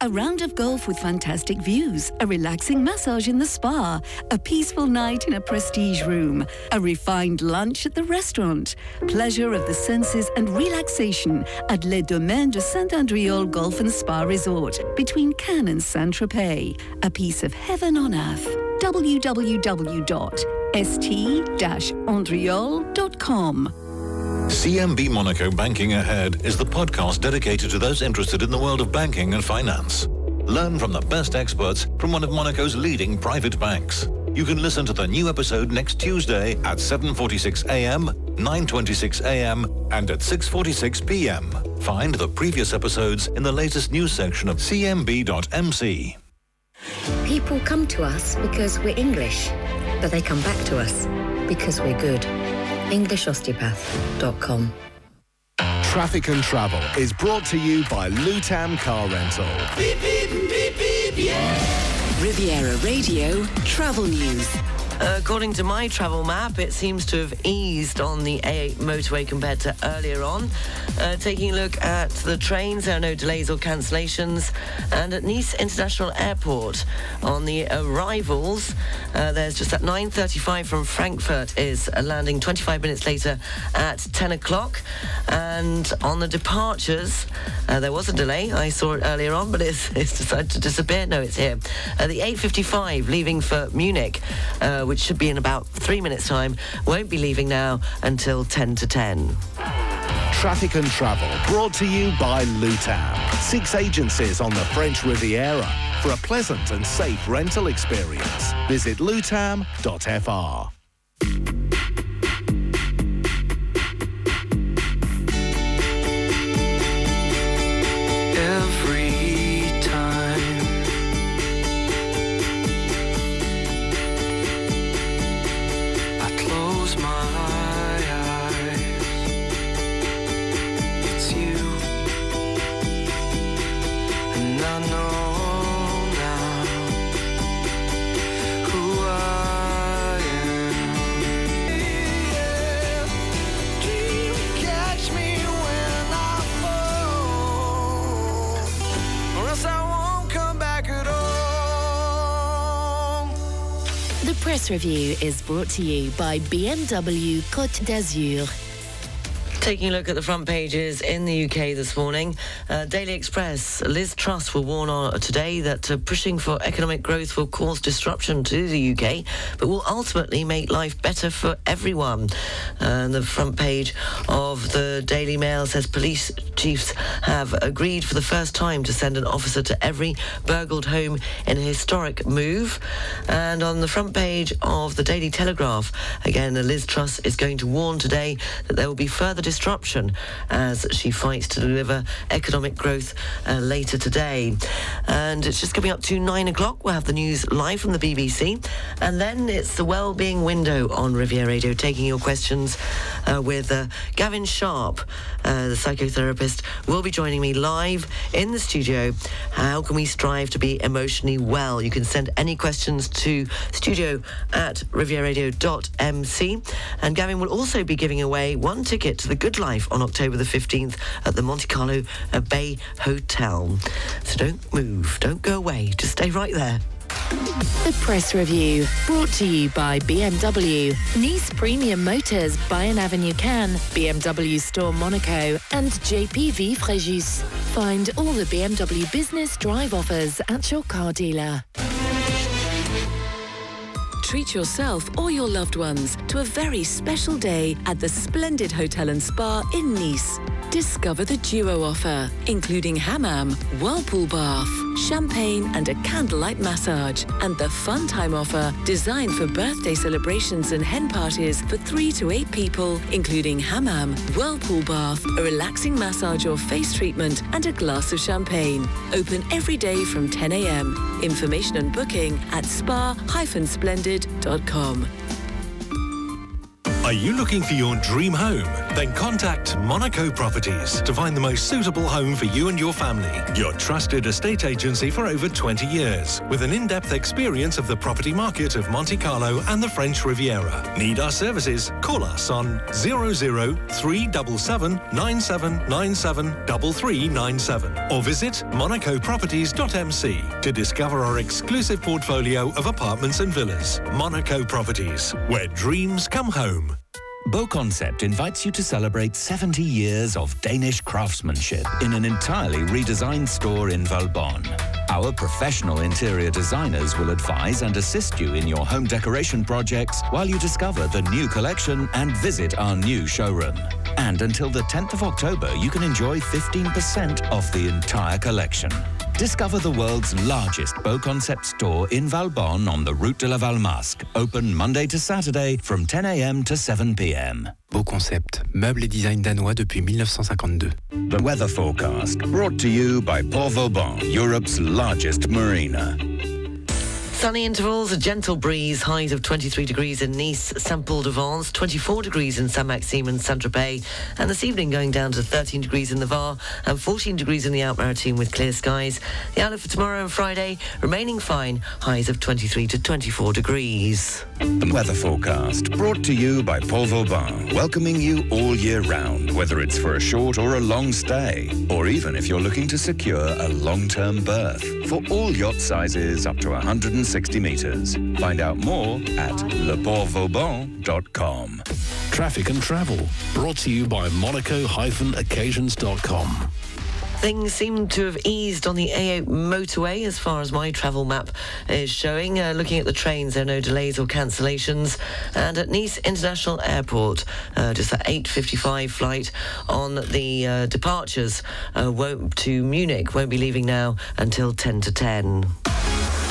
A round of golf with fantastic views, a relaxing massage in the spa, a peaceful night in a prestige room, a refined lunch at the restaurant, pleasure of the senses and relaxation at Les Domaines de Saint-Endréol Golf and Spa Resort between Cannes and Saint-Tropez, a piece of heaven on earth www.st-endreol.com CMB Monaco Banking Ahead is the podcast dedicated to those interested in the world of banking and finance. Learn from the best experts from one of Monaco's leading private banks. You can listen to the new episode next Tuesday at 7:46 a.m., 9:26 a.m., and at 6:46 p.m. Find the previous episodes in the latest news section of cmb.mc. People come to us because we're English, but they come back to us because we're good. EnglishOsteopath.com. Traffic and Travel is brought to you by Lutam Car Rental. Beep, beep, beep, beep, yeah. Riviera Radio Travel News. According to my travel map, it seems to have eased on the A8 motorway compared to earlier on. Uh, taking a look at the trains, there are no delays or cancellations. And at Nice International Airport, on the arrivals, uh, there's just at 9.35 from Frankfurt is uh, landing 25 minutes later at 10 o'clock. And on the departures, uh, there was a delay. I saw it earlier on, but it's, it's decided to disappear. No, it's here. Uh, the 8.55 leaving for Munich, uh, which should be in about three minutes' time, won't be leaving now until 10 to 10. Traffic and Travel brought to you by Lutam. Six agencies on the French Riviera for a pleasant and safe rental experience. Visit lutam.fr. press review is brought to you by BMW Côte d'Azur. Taking a look at the front pages in the UK this morning, uh, Daily Express, Liz Truss will warn on today that uh, pushing for economic growth will cause disruption to the UK, but will ultimately make life better for everyone. And the front page of the Daily Mail says police chiefs have agreed for the first time to send an officer to every burgled home in a historic move. And on the front page of the Daily Telegraph, again, Liz Truss is going to warn today that there will be further disruption as she fights to deliver economic growth uh, later today. And it's just coming up to nine o'clock. We'll have the news live from the BBC. And then it's the well-being Window on Riviera Radio, taking your questions uh, with uh, Gavin Sharp, uh, the psychotherapist, will be joining me live in the studio. How can we strive to be emotionally well? You can send any questions to studio at rivieraradio.mc. And Gavin will also be giving away one ticket to the Good Life on October the 15th at the Monte Carlo uh, Bay Hotel. So don't move, don't go away, just stay right there. The press review brought to you by BMW, Nice Premium Motors, Bayern Avenue Cannes, BMW Store Monaco, and JPV Fréjus. Find all the BMW business drive offers at your car dealer. Treat yourself or your loved ones to a very special day at the splendid hotel and spa in Nice. Discover the duo offer, including hammam, whirlpool bath, champagne, and a candlelight massage. And the fun time offer, designed for birthday celebrations and hen parties for three to eight people, including hammam, whirlpool bath, a relaxing massage or face treatment, and a glass of champagne. Open every day from 10 a.m. Information and booking at spa-splendid.com. Are you looking for your dream home? Then contact Monaco Properties to find the most suitable home for you and your family. Your trusted estate agency for over 20 years, with an in-depth experience of the property market of Monte Carlo and the French Riviera. Need our services? Call us on 00377 9797 3397 or visit monacoproperties.mc to discover our exclusive portfolio of apartments and villas. Monaco Properties, where dreams come home. BoConcept invites you to celebrate 70 years of Danish craftsmanship in an entirely redesigned store in Valbonne. Our professional interior designers will advise and assist you in your home decoration projects while you discover the new collection and visit our new showroom. And until the 10th of October, you can enjoy 15% off the entire collection. Discover the world's largest BoConcept store in Valbonne on the Route de la Valmasque. Open Monday to Saturday from 10 a.m. to 7 p.m. BoConcept, meubles et design danois depuis 1952. The weather forecast brought to you by Port Vauban, Europe's largest marina. Sunny intervals, a gentle breeze, highs of 23 degrees in Nice, Saint-Paul-de-Vence, 24 degrees in Saint-Maxime and Saint-Tropez, and this evening going down to 13 degrees in the Var and 14 degrees in the Alpes-Maritimes with clear skies. The outlook for tomorrow and Friday remaining fine, highs of 23 to 24 degrees. The weather forecast brought to you by Port Vauban, welcoming you all year round, whether it's for a short or a long stay, or even if you're looking to secure a long-term berth. For all yacht sizes up to 160 metres. Find out more at leportvauban.com. Traffic and travel, brought to you by monaco-occasions.com. Things seem to have eased on the A8 motorway as far as my travel map is showing. Uh, looking at the trains, there are no delays or cancellations. And at Nice International Airport, uh, just that 8.55 flight on the uh, departures uh, to Munich won't be leaving now until 10 to 10.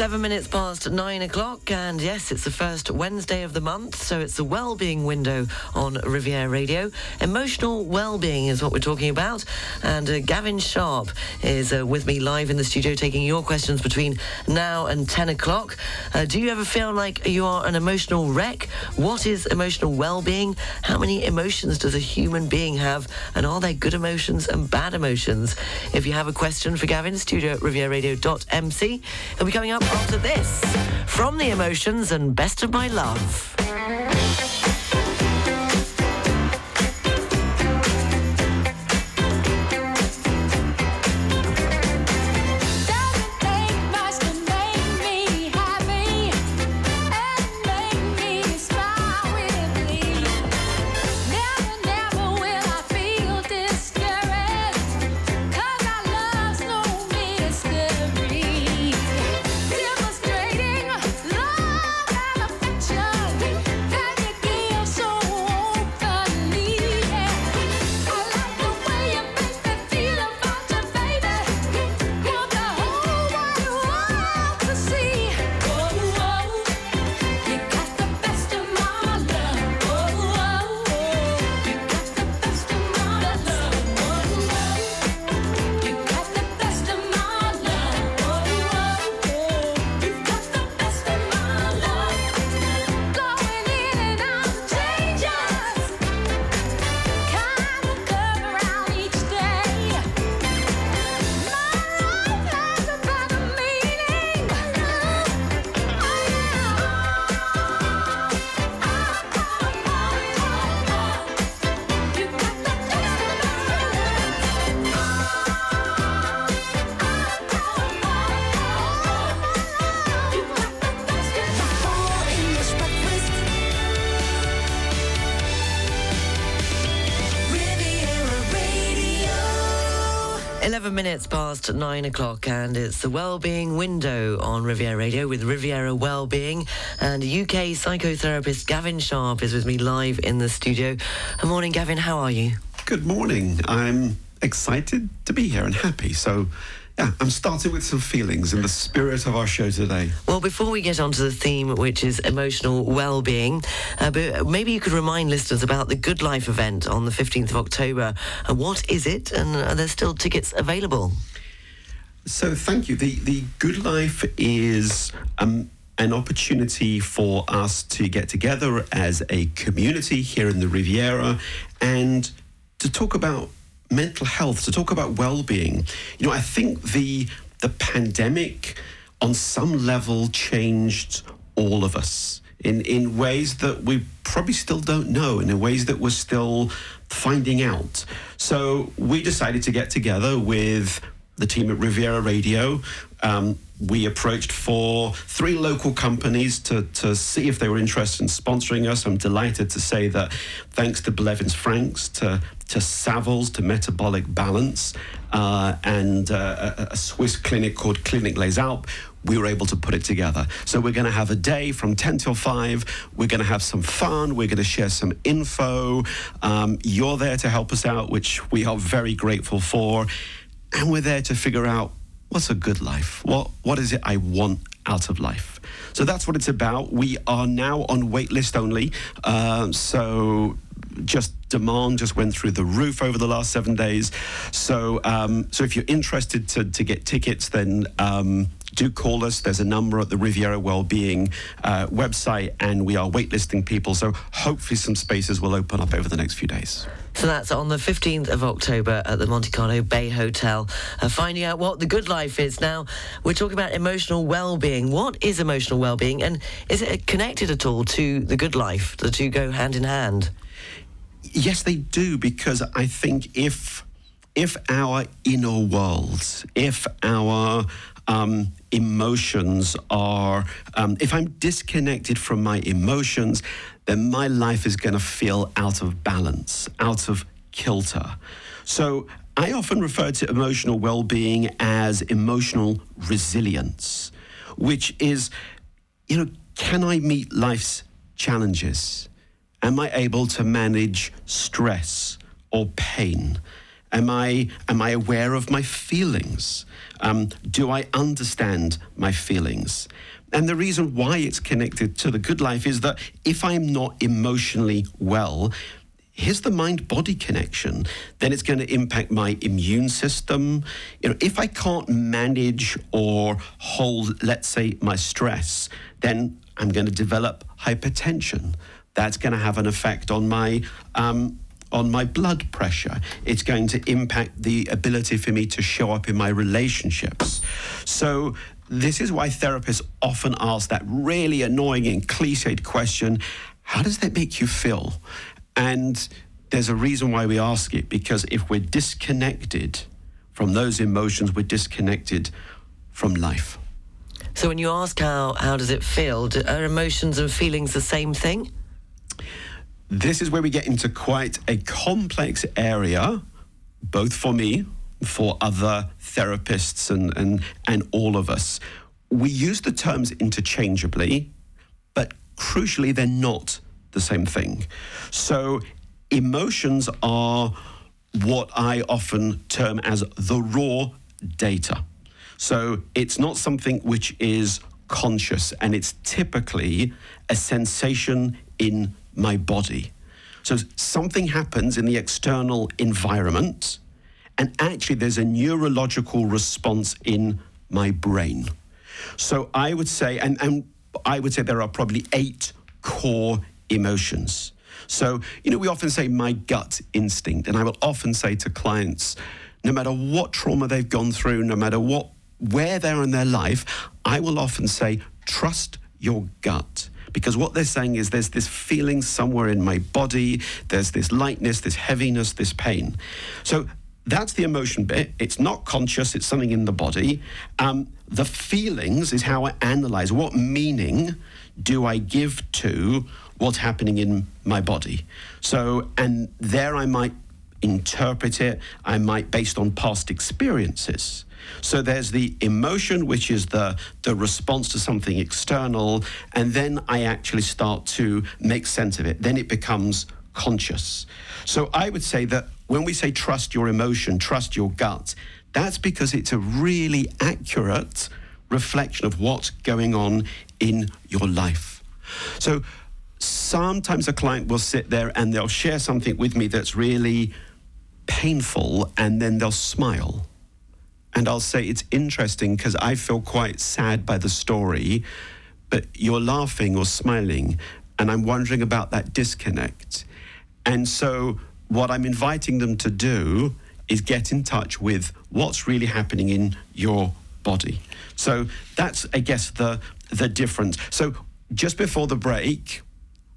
Seven minutes past nine o'clock, and yes, it's the first Wednesday of the month, so it's the well-being window on Riviera Radio. Emotional well-being is what we're talking about, and uh, Gavin Sharp is uh, with me live in the studio, taking your questions between now and ten o'clock. Uh, do you ever feel like you are an emotional wreck? What is emotional well-being? How many emotions does a human being have, and are there good emotions and bad emotions? If you have a question for Gavin, studio at rivieraradio.mc. He'll be coming up after this from the emotions and best of my love. Eleven minutes past nine o'clock, and it's the Wellbeing Window on Riviera Radio with Riviera Wellbeing, and UK psychotherapist Gavin Sharp is with me live in the studio. Good morning, Gavin. How are you? Good morning. I'm excited to be here and happy. So Yeah, I'm starting with some feelings in the spirit of our show today. Well, before we get on to the theme, which is emotional well-being, uh, but maybe you could remind listeners about the Good Life event on the 15th of October. And what is it? And are there still tickets available? So thank you. The the Good Life is um, an opportunity for us to get together as a community here in the Riviera and to talk about mental health, to talk about well-being. You know, I think the the pandemic on some level changed all of us in, in ways that we probably still don't know, and in ways that we're still finding out. So we decided to get together with the team at Riviera Radio. Um, we approached for three local companies to, to see if they were interested in sponsoring us. I'm delighted to say that thanks to Blevins Franks, to, to Savills, to Metabolic Balance, uh, and uh, a, a Swiss clinic called Clinic Les Alpes, we were able to put it together. So we're going to have a day from 10 till 5. We're going to have some fun. We're going to share some info. Um, you're there to help us out, which we are very grateful for. And we're there to figure out what's a good life? What what is it I want out of life? So that's what it's about. We are now on waitlist only. Uh, so just demand just went through the roof over the last seven days. So um, so if you're interested to, to get tickets, then um, do call us. There's a number at the Riviera Wellbeing uh, website, and we are waitlisting people. So hopefully some spaces will open up over the next few days. So that's on the 15th of October at the Monte Carlo Bay Hotel. Uh, finding out what the good life is. Now, we're talking about emotional well-being. What is emotional well-being, and is it connected at all to the good life? The two go hand in hand. Yes, they do, because I think if if our inner worlds, if our um, emotions are, um, if I'm disconnected from my emotions, then my life is going to feel out of balance, out of kilter. So I often refer to emotional well being as emotional resilience, which is, you know, can I meet life's challenges? Am I able to manage stress or pain? Am I, am I aware of my feelings? Um, do I understand my feelings? And the reason why it's connected to the good life is that if I'm not emotionally well, here's the mind body connection. Then it's going to impact my immune system. You know if i can't manage or hold let's say my stress then i'm going to develop hypertension. That's going to have an effect on my um, on my blood pressure. It's going to impact the ability for me to show up in my relationships. So, this is why therapists often ask that really annoying and cliched question how does that make you feel? And there's a reason why we ask it because if we're disconnected from those emotions, we're disconnected from life. So when you ask how how does it feel, are emotions and feelings the same thing? This is where we get into quite a complex area, both for me, for other therapists, and, and, and all of us. We use the terms interchangeably, but crucially, they're not the same thing. So, emotions are what I often term as the raw data. So, it's not something which is conscious, and it's typically a sensation in my body. So something happens in the external environment, and actually there's a neurological response in my brain. So I would say, and, and I would say there are probably eight core emotions. So, you know, we often say my gut instinct, and I will often say to clients, no matter what trauma they've gone through, no matter what where they're in their life, I will often say, trust your gut because what they're saying is there's this feeling somewhere in my body, there's this lightness, this heaviness, this pain. So that's the emotion bit. It's not conscious, it's something in the body. Um, the feelings is how I analyze what meaning do I give to what's happening in my body. So, and there I might interpret it, I might based on past experiences. So there's the emotion, which is the, the response to something external, and then I actually start to make sense of it. Then it becomes conscious. So I would say that when we say trust your emotion, trust your gut, That's because it's a really accurate reflection of what's going on in your life. So sometimes a client will sit there and they'll share something with me that's really painful and then they'll smile. And I'll say, it's interesting because I feel quite sad by the story, but you're laughing or smiling. And I'm wondering about that disconnect. And so, what I'm inviting them to do is get in touch with what's really happening in your body. So, that's, I guess, the, the difference. So, just before the break,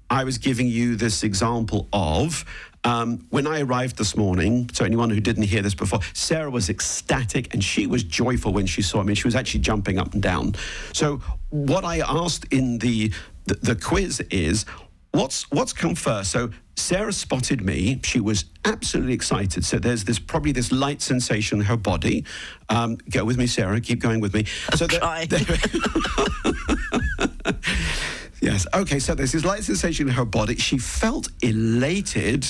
I was giving you this example of um, when I arrived this morning. So, anyone who didn't hear this before, Sarah was ecstatic and she was joyful when she saw me. She was actually jumping up and down. So, what I asked in the the, the quiz is, what's what's come first? So, Sarah spotted me. She was absolutely excited. So there's this probably this light sensation in her body. Um, go with me, Sarah. Keep going with me. so the- Yes. Okay. So there's this light sensation in her body. She felt elated.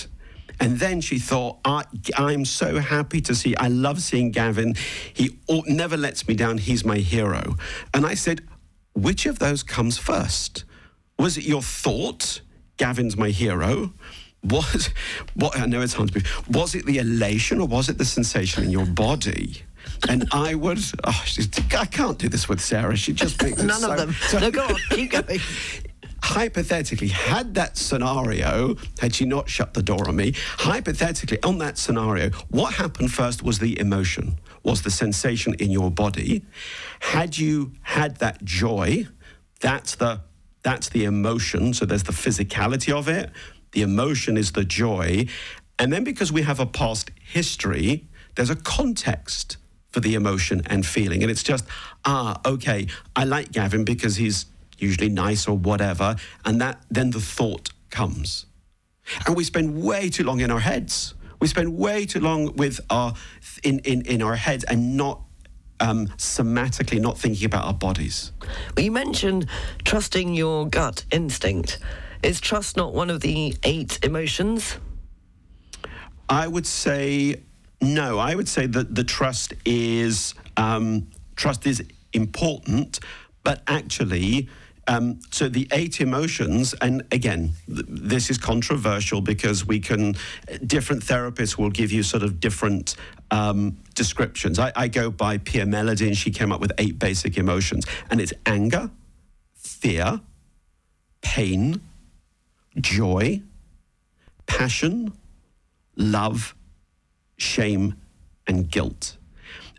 And then she thought, I, I'm so happy to see, I love seeing Gavin. He never lets me down. He's my hero. And I said, which of those comes first? Was it your thought, Gavin's my hero? Was, what, I know it sounds big. Was it the elation or was it the sensation in your body? And I would, oh, I can't do this with Sarah. She just makes None so- of them. so- no, go on, keep going. hypothetically, had that scenario, had she not shut the door on me, hypothetically, on that scenario, what happened first was the emotion, was the sensation in your body. Had you had that joy, that's the that's the emotion. So there's the physicality of it. The emotion is the joy. And then because we have a past history, there's a context for the emotion and feeling. And it's just, ah, okay, I like Gavin because he's usually nice or whatever. And that then the thought comes. And we spend way too long in our heads. We spend way too long with our in, in, in our heads and not um, somatically not thinking about our bodies. Well, you mentioned trusting your gut instinct. Is trust not one of the eight emotions? I would say no. I would say that the trust is um, trust is important, but actually. Um, so the eight emotions, and again, th- this is controversial because we can, different therapists will give you sort of different um, descriptions. I, I go by Pia Mellody, and she came up with eight basic emotions, and it's anger, fear, pain, joy, passion, love, shame, and guilt.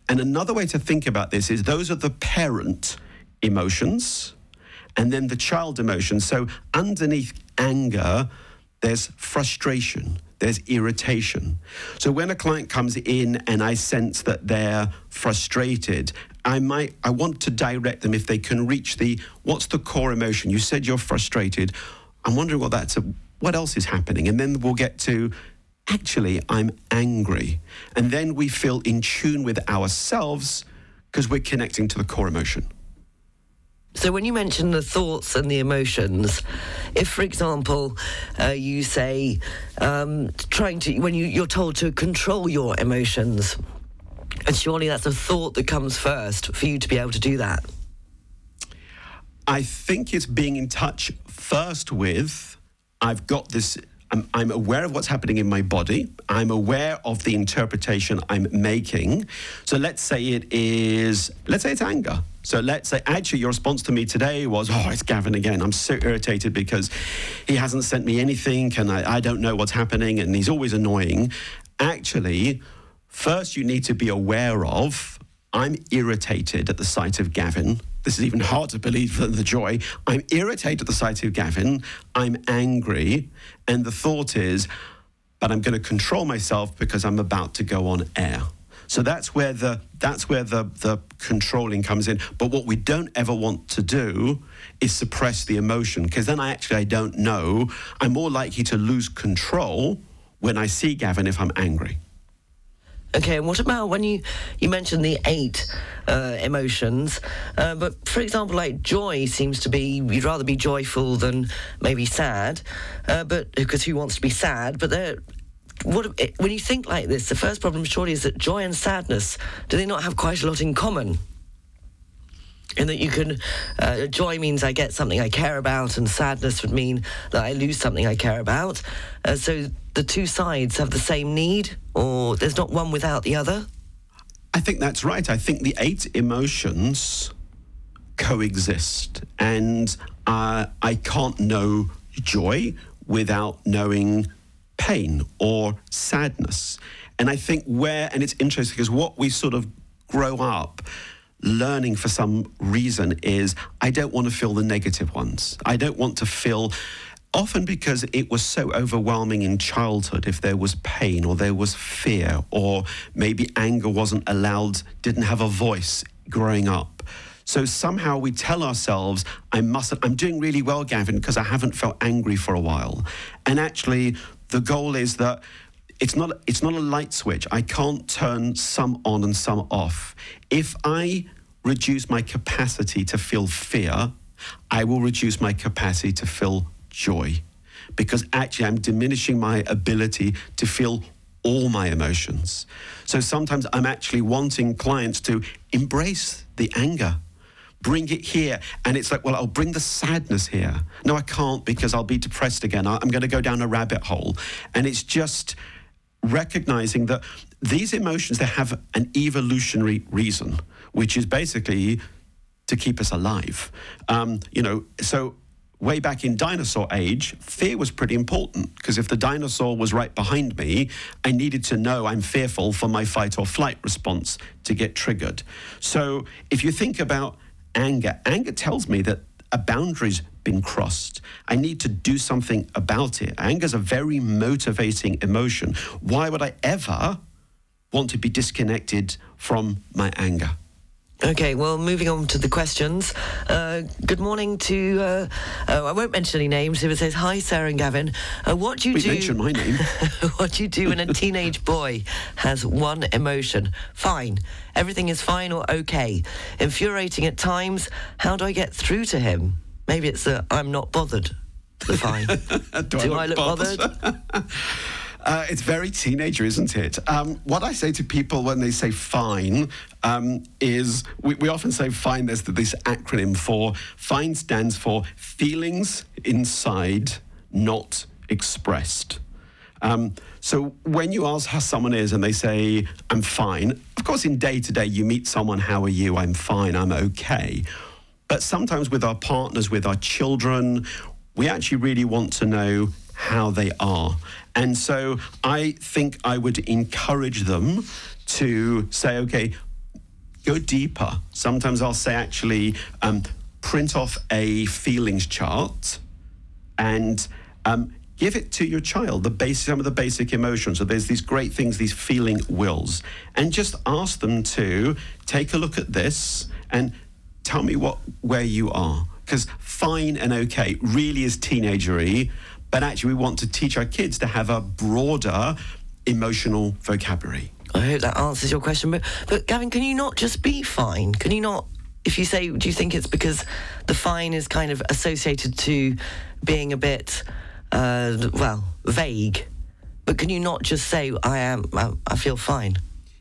And another way to think about this is those are the parent emotions and then the child emotions. So underneath anger, there's frustration, there's irritation. So when a client comes in and I sense that they're frustrated, I might I want to direct them if they can reach the what's the core emotion? You said you're frustrated. I'm wondering what that's what else is happening. And then we'll get to actually I'm angry. And then we feel in tune with ourselves because we're connecting to the core emotion. So when you mention the thoughts and the emotions, if, for example, uh, you say um, trying to when you, you're told to control your emotions, and surely that's a thought that comes first for you to be able to do that. I think it's being in touch first with I've got this. I'm, I'm aware of what's happening in my body. I'm aware of the interpretation I'm making. So let's say it is, let's say it's anger. So let's say, actually, your response to me today was, oh, it's Gavin again. I'm so irritated because he hasn't sent me anything and I, I don't know what's happening and he's always annoying. Actually, first you need to be aware of, I'm irritated at the sight of Gavin. This is even hard to believe than the joy. I'm irritated at the sight of Gavin. I'm angry. And the thought is, but I'm going to control myself because I'm about to go on air. So that's where the that's where the the controlling comes in. But what we don't ever want to do is suppress the emotion because then I actually I don't know. I'm more likely to lose control when I see Gavin if I'm angry. Okay, and what about when you you mentioned the eight uh, emotions? Uh, but for example, like joy seems to be you'd rather be joyful than maybe sad, uh, but because who wants to be sad? But there, what when you think like this, the first problem surely is that joy and sadness do they not have quite a lot in common? In that you can, uh, joy means I get something I care about, and sadness would mean that I lose something I care about. Uh, so the two sides have the same need, or there's not one without the other. I think that's right. I think the eight emotions coexist, and uh, I can't know joy without knowing pain or sadness. And I think where, and it's interesting because what we sort of grow up learning for some reason is I don't want to feel the negative ones. I don't want to feel often because it was so overwhelming in childhood if there was pain or there was fear or maybe anger wasn't allowed didn't have a voice growing up so somehow we tell ourselves i mustn't i'm doing really well gavin because i haven't felt angry for a while and actually the goal is that it's not it's not a light switch. I can't turn some on and some off. If i reduce my capacity to feel fear i will reduce my capacity to feel joy. Because actually I'm diminishing my ability to feel all my emotions. So sometimes I'm actually wanting clients to embrace the anger, bring it here. And it's like, well, I'll bring the sadness here. No, I can't because I'll be depressed again. I'm going to go down a rabbit hole. And it's just recognizing that these emotions, they have an evolutionary reason, which is basically to keep us alive. Um, you know, so way back in dinosaur age, fear was pretty important because if the dinosaur was right behind me, I needed to know I'm fearful for my fight or flight response to get triggered. So if you think about anger, anger tells me that a boundary's been crossed. I need to do something about it. Anger's a very motivating emotion. Why would I ever want to be disconnected from my anger? Okay, well, moving on to the questions. Uh, good morning to, uh, oh, I won't mention any names. It says, Hi, Sarah and Gavin. Uh, what do you We do? mentioned my name. what do you do when a teenage boy has one emotion? Fine. Everything is fine or okay. Infuriating at times. How do I get through to him? Maybe it's the I'm not bothered. The fine. do, I look bothered? Uh, it's very teenager, isn't it? Um, what I say to people when they say fine um, is we, we often say fine, there's this acronym for fine stands for feelings inside, not expressed. Um, so when you ask how someone is and they say, I'm fine, of course, in day to day, you meet someone, how are you? I'm fine, I'm okay. But sometimes with our partners, with our children, we actually really want to know how they are. And so I think I would encourage them to say, okay, go deeper. Sometimes I'll say, actually, um, print off a feelings chart and um, give it to your child the basic, some of the basic emotions. So there's these great things, these feeling wheels, and just ask them to take a look at this and tell me what where you are. Because fine and okay really is teenagery, but actually we want to teach our kids to have a broader emotional vocabulary. I hope that answers your question. But, but Gavin, can you not just be fine? Can you not, if you say, do you think it's because the fine is kind of associated to being a bit, uh, well, vague? But can you not just say, I am, I, I feel fine?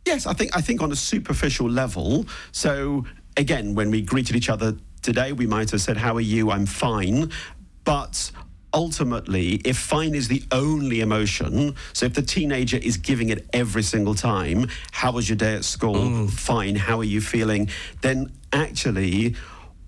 Yes, I think I think on a superficial level. So again, when we greeted each other today, we might have said, "How are you? I'm fine," but ultimately, if fine is the only emotion, so if the teenager is giving it every single time, how was your day at school? Mm. Fine. How are you feeling? Then actually,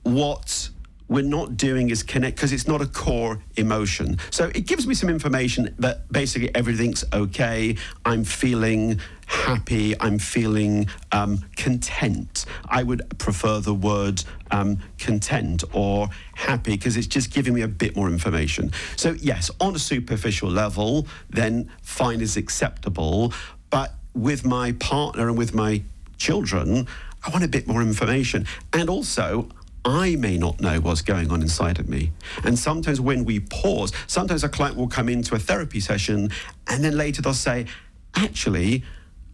what we're not doing is connect because it's not a core emotion. So it gives me some information that basically everything's okay. I'm feeling happy. I'm feeling um, content. I would prefer the word um, content or happy because it's just giving me a bit more information. So, yes, on a superficial level, then fine is acceptable. But with my partner and with my children, I want a bit more information. And also, I may not know what's going on inside of me. And sometimes when we pause, sometimes a client will come into a therapy session and then later they'll say, actually,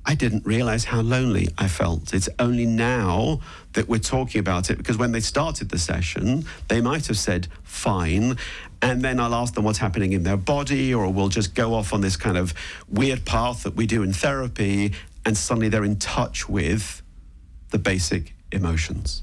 I didn't realize how lonely I felt. It's only now that we're talking about it because when they started the session, they might have said, fine. And then I'll ask them what's happening in their body, or we'll just go off on this kind of weird path that we do in therapy. And suddenly they're in touch with the basic emotions.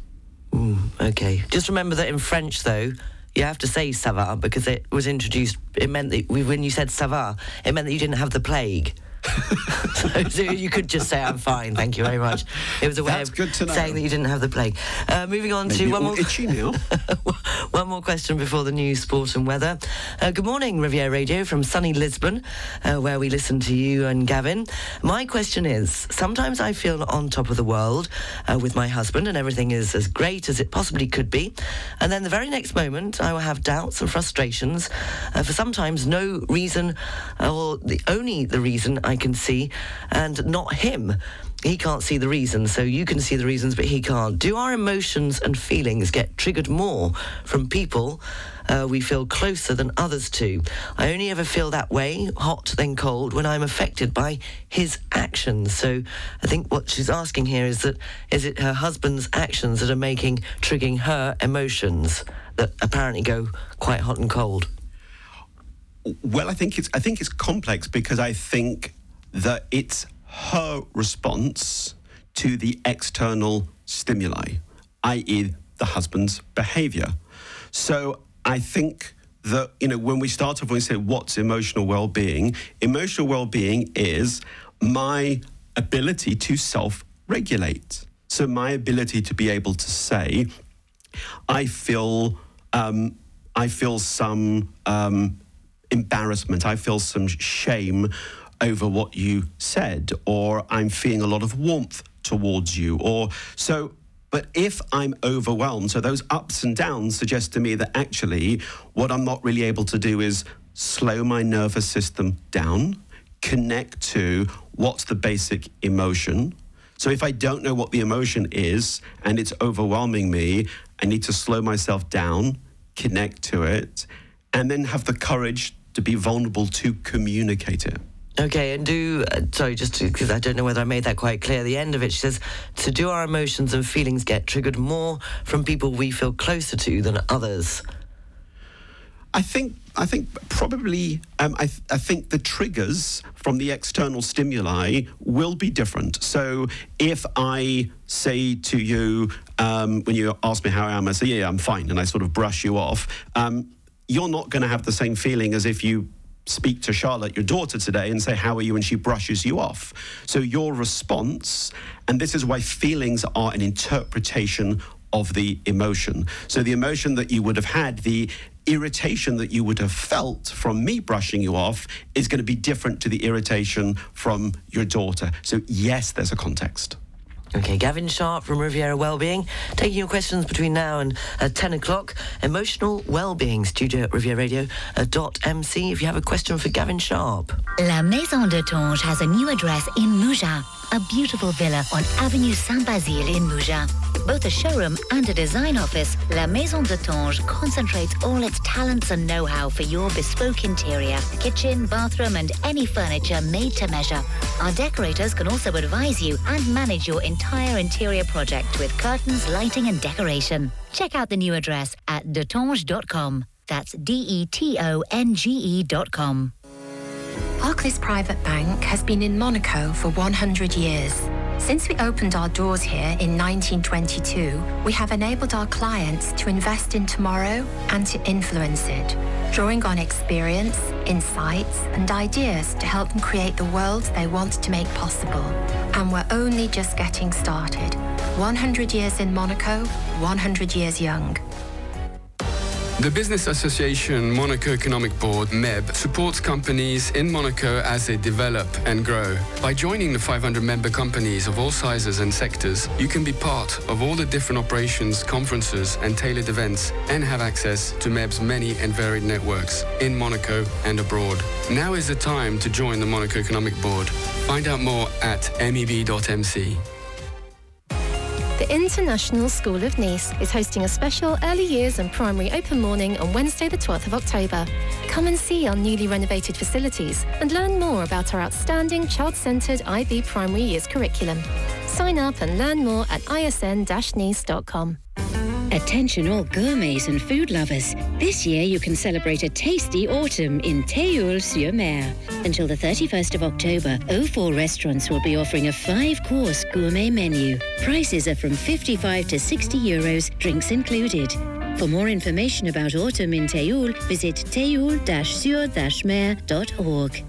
Mm, okay. Just remember that in French, though, you have to say ça va because it was introduced. It meant that when you said ça va, it meant that you didn't have the plague. so, you could just say I'm fine, thank you very much. It was a way That's of good to know. saying that you didn't have the plague. Uh, moving on Maybe to one more, itchy now. one more question before the news, sport and weather. Uh, good morning, Riviera Radio from sunny Lisbon, uh, where we listen to you and Gavin. My question is: Sometimes I feel on top of the world uh, with my husband, and everything is as great as it possibly could be, and then the very next moment I will have doubts and frustrations uh, for sometimes no reason, or the only the reason I can see, and not him. He can't see the reasons, so you can see the reasons, but he can't. Do our emotions and feelings get triggered more from people uh, we feel closer than others to? I only ever feel that way, hot then cold, when I'm affected by his actions. So I think what she's asking here is that is it her husband's actions that are making, triggering her emotions that apparently go quite hot and cold? Well, I think it's I think it's complex because I think that it's her response to the external stimuli, i.e., the husband's behavior. So I think that you know when we start off when we say what's emotional well-being, emotional well-being is my ability to self-regulate. So my ability to be able to say, I feel um, I feel some um, embarrassment. I feel some shame over what you said, or I'm feeling a lot of warmth towards you, or so. But if I'm overwhelmed, so those ups and downs suggest to me that actually what I'm not really able to do is slow my nervous system down, connect to what's the basic emotion. So if I don't know what the emotion is and it's overwhelming me, I need to slow myself down, connect to it, and then have the courage to be vulnerable to communicate it. Okay, and do, uh, sorry, just because I don't know whether I made that quite clear. The end of it, she says, so do our emotions and feelings get triggered more from people we feel closer to than others? I think I think probably um, I, th- I think the triggers from the external stimuli will be different. So if I say to you um, when you ask me how I am, I say yeah, I'm fine, and I sort of brush you off. Um, you're not going to have the same feeling as if you speak to Charlotte, your daughter, today and say, How are you? and she brushes you off. So your response, and this is why feelings are an interpretation of the emotion. So the emotion that you would have had, the irritation that you would have felt from me brushing you off is going to be different to the irritation from your daughter. So, yes, there's a context. Okay, Gavin Sharp from Riviera Wellbeing, taking your questions between now and uh, 10 o'clock. Emotional Wellbeing, studio at Riviera Radio uh, dot MC if you have a question for Gavin Sharp. La Maison de Tonge has a new address in Mougins, a beautiful villa on Avenue Saint-Basile in Mougins. Both a showroom and a design office, La Maison de Tonge concentrates all its talents and know-how for your bespoke interior, kitchen, bathroom and any furniture made to measure. Our decorators can also advise you and manage your entire interior project with curtains, lighting and decoration. Check out the new address at detonge.com. That's D-E-T-O-N-G-E dot com. Barclays Private Bank has been in Monaco for 100 years. Since we opened our doors here in 1922, we have enabled our clients to invest in tomorrow and to influence it, drawing on experience, insights, and ideas to help them create the world they want to make possible. And we're only just getting started. 100 years in Monaco, 100 years young. The Business Association Monaco Economic Board, MEB, supports companies in Monaco as they develop and grow. By joining the 500 member companies of all sizes and sectors, you can be part of all the different operations, conferences, and tailored events and have access to MEB's many and varied networks in Monaco and abroad. Now is the time to join the Monaco Economic Board. Find out more at meb.mc. The International School of Nice is hosting a special early years and primary open morning on Wednesday, the 12th of October. Come and see our newly renovated facilities and learn more about our outstanding child centred IB primary years curriculum. Sign up and learn more at isn-nice.com. Attention all gourmets and food lovers. This year you can celebrate a tasty autumn in Théoule-sur-Mer. Until the 31st of October, O4 restaurants will be offering a five-course gourmet menu. Prices are from 55 to 60 euros, drinks included. For more information about autumn in Théoul, visit théoule-sur-mer.org.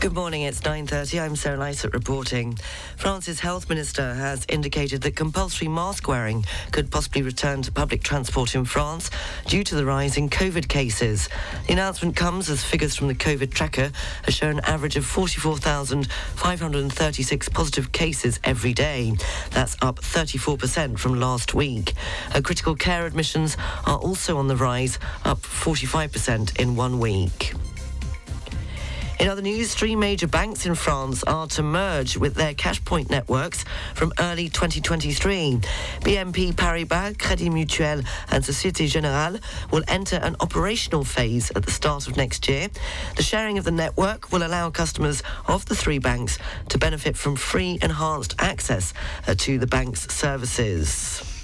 Good morning, it's 9.30. I'm Sarah Lysett reporting. France's health minister has indicated that compulsory mask wearing could possibly return to public transport in France due to the rise in COVID cases. The announcement comes as figures from the COVID tracker have shown an average of 44,536 positive cases every day. That's up 34% from last week. Critical care admissions are also on the rise, up 45% in one week. In other news, three major banks in France are to merge with their cash point networks from early 2023. BNP Paribas, Crédit Mutuel, and Societe Generale will enter an operational phase at the start of next year. The sharing of the network will allow customers of the three banks to benefit from free enhanced access to the bank's services.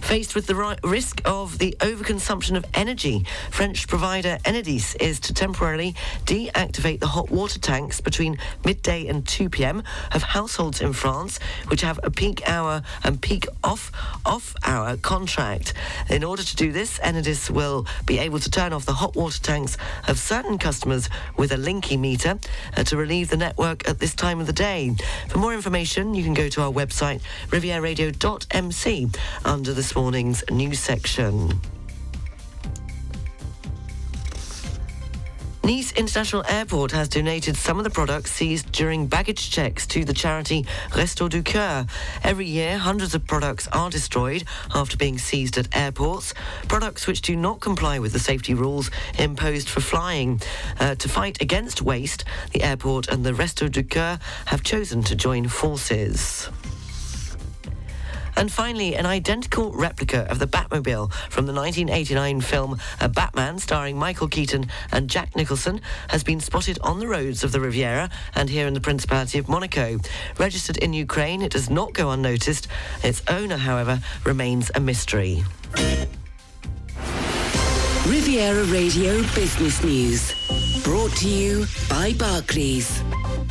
Faced with the ri- risk of the overconsumption of energy, French provider Enedis is to temporarily deactivate the hot water tanks between midday and 2 p.m. of households in France, which have a peak hour and peak off off hour contract. In order to do this, Enedis will be able to turn off the hot water tanks of certain customers with a Linky meter uh, to relieve the network at this time of the day. For more information, you can go to our website rivieraradio.mc under this morning's news section. Nice International Airport has donated some of the products seized during baggage checks to the charity Resto du Coeur. Every year, hundreds of products are destroyed after being seized at airports. Products which do not comply with the safety rules imposed for flying. Uh, to fight against waste, the airport and the Resto du Coeur have chosen to join forces. And finally, an identical replica of the Batmobile from the 1989 film uh, Batman, starring Michael Keaton and Jack Nicholson, has been spotted on the roads of the Riviera and here in the Principality of Monaco. Registered in Ukraine, it does not go unnoticed. Its owner, however, remains a mystery. Riviera Radio Business News. Brought to you by Barclays.